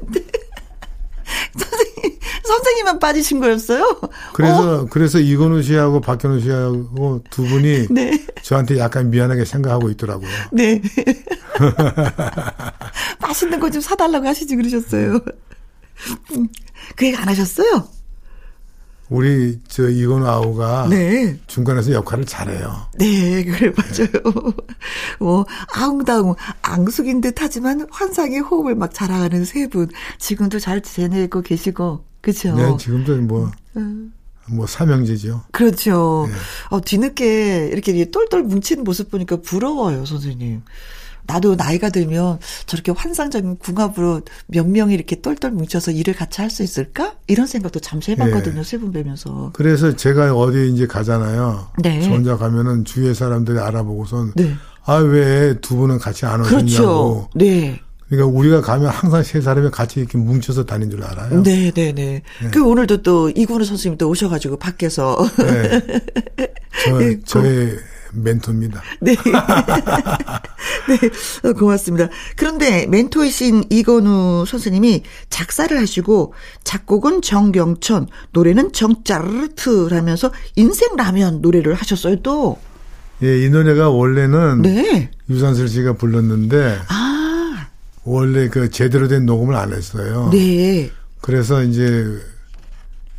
선생님, 선생님만 빠지신 거였어요? 그래서, 어? 그래서 이건우 씨하고 박현우 씨하고 두 분이 네. 저한테 약간 미안하게 생각하고 있더라고요. 네. 맛있는 거 좀 사달라고 하시지 그러셨어요. 음, 그 얘기 안 하셨어요? 우리 저 이건우 아우가 네. 중간에서 역할을 잘해요. 네, 그래 맞아요. 뭐 아웅다웅 앙숙인 듯하지만 환상의 호흡을 막 자랑하는 세 분 지금도 잘 지내고 계시고 그렇죠. 네, 지금도 뭐뭐 음. 뭐 삼형제죠. 그렇죠. 네. 어, 뒤늦게 이렇게 똘똘 뭉친 모습 보니까 부러워요, 선생님. 나도 나이가 들면 저렇게 환상적인 궁합으로 몇 명이 이렇게 똘똘 뭉쳐서 일을 같이 할 수 있을까? 이런 생각도 잠시 해봤거든요, 네. 세분 뵈면서. 그래서 제가 어디 이제 가잖아요. 네. 저 혼자 가면은 주위의 사람들이 알아보고선. 네. 아, 왜 두 분은 같이 안 오셨냐고. 그렇죠. 네. 그러니까 우리가 가면 항상 세 사람이 같이 이렇게 뭉쳐서 다닌 줄 알아요. 네, 네, 네. 네. 그 오늘도 또 이군우 선생님 또 오셔가지고 밖에서. 네. 저, 네, 저의 멘토입니다. 네. 네. 고맙습니다. 그런데 멘토이신 이건우 선생님이 작사를 하시고 작곡은 정경천, 노래는 정짜르트라면서 인생 라면 노래를 하셨어요, 또. 예, 이 노래가 원래는 네. 유산슬 씨가 불렀는데 아. 원래 그 제대로 된 녹음을 안 했어요. 네. 그래서 이제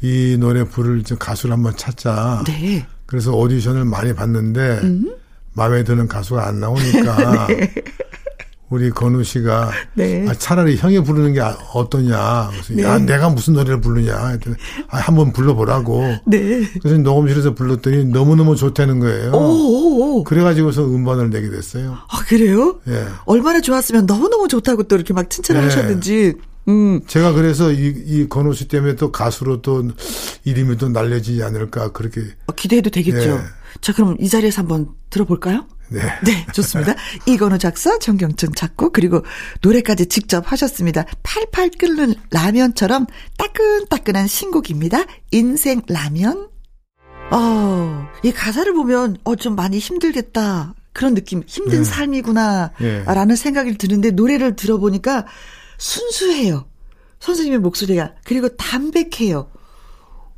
이 노래 부를 가수를 한번 찾자. 네. 그래서 오디션을 많이 봤는데 음? 마음에 드는 가수가 안 나오니까 네. 우리 건우 씨가 네. 아, 차라리 형이 부르는 게 어떠냐. 그래서 네. 야 내가 무슨 노래를 부르냐. 아, 한번 불러보라고. 네. 그래서 녹음실에서 불렀더니 너무너무 좋다는 거예요. 오오오. 그래가지고서 음반을 내게 됐어요. 아 그래요? 예. 얼마나 좋았으면 너무너무 좋다고 또 이렇게 막 칭찬을 네. 하셨는지. 음. 제가 그래서 이, 이 건우 씨 때문에 또 가수로 또 이름이 또 날려지지 않을까 그렇게. 어, 기대해도 되겠죠. 예. 자 그럼 이 자리에서 한번 들어볼까요? 네. 네, 좋습니다. 이건우 작사, 정경춘 작곡, 그리고 노래까지 직접 하셨습니다. 팔팔 끓는 라면처럼 따끈따끈한 신곡입니다. 인생 라면. 어, 이 가사를 보면, 어, 좀 많이 힘들겠다. 그런 느낌, 힘든 네. 삶이구나. 네. 라는 생각이 드는데, 노래를 들어보니까 순수해요. 선생님의 목소리가. 그리고 담백해요.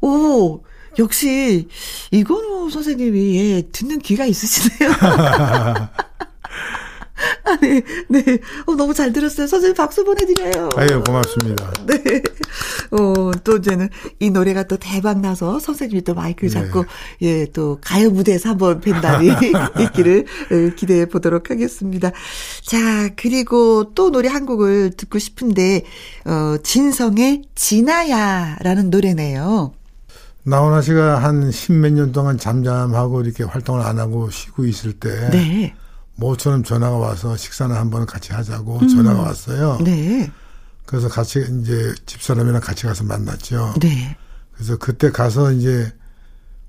오, 역시 이건우 선생님이 예, 듣는 귀가 있으시네요. 아, 네, 네. 어, 너무 잘 들었어요. 선생님 박수 보내드려요. 아유, 고맙습니다. 네. 어, 또 이제는 이 노래가 또 대박 나서 선생님이 또 마이크를 네. 잡고, 예, 또 가요 무대에서 한번 뵌 날이 있기를 어, 기대해 보도록 하겠습니다. 자, 그리고 또 노래 한 곡을 듣고 싶은데, 어, 진성의 진아야라는 노래네요. 나훈아 씨가 한 십몇 년 동안 잠잠하고 이렇게 활동을 안 하고 쉬고 있을 때 네. 모처럼 전화가 와서 식사는 한번 같이 하자고 음. 전화가 왔어요. 네. 그래서 같이 이제 집사람이랑 같이 가서 만났죠. 네. 그래서 그때 가서 이제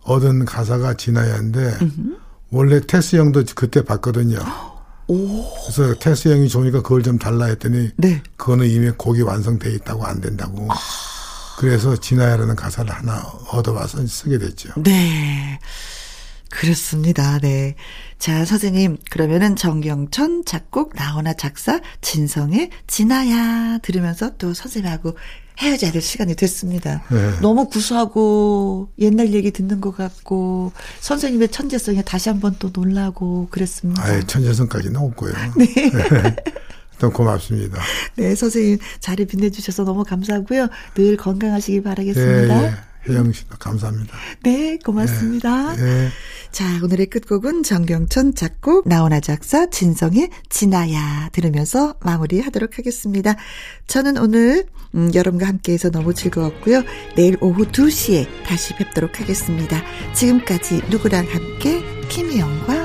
얻은 가사가 진아야인데 음. 원래 테스 형도 그때 봤거든요. 오. 그래서 테스 형이 좋으니까 그걸 좀 달라 했더니 네. 그거는 이미 곡이 완성돼 있다고 안 된다고. 아. 그래서 진아야라는 가사를 하나 얻어와서 쓰게 됐죠. 네. 그렇습니다. 네. 자, 선생님, 그러면은 정경천 작곡, 나훈아 작사, 진성의 진아야 들으면서 또 선생님하고 헤어져야 될 시간이 됐습니다. 네. 너무 구수하고 옛날 얘기 듣는 것 같고 선생님의 천재성에 다시 한번 또 놀라고 그랬습니다. 아예 천재성까지는 없고요. 네. 네. 또 고맙습니다. 네, 선생님 자리 빛내주셔서 너무 감사하고요. 늘 건강하시기 바라겠습니다. 네, 예. 혜영 씨도 감사합니다. 네, 고맙습니다. 네, 네. 자, 오늘의 끝곡은 정경천 작곡, 나훈아 작사, 진성의 진아야 들으면서 마무리하도록 하겠습니다. 저는 오늘 음, 여러분과 함께해서 너무 즐거웠고요. 내일 오후 2시에 다시 뵙도록 하겠습니다. 지금까지 누구랑 함께 김희영과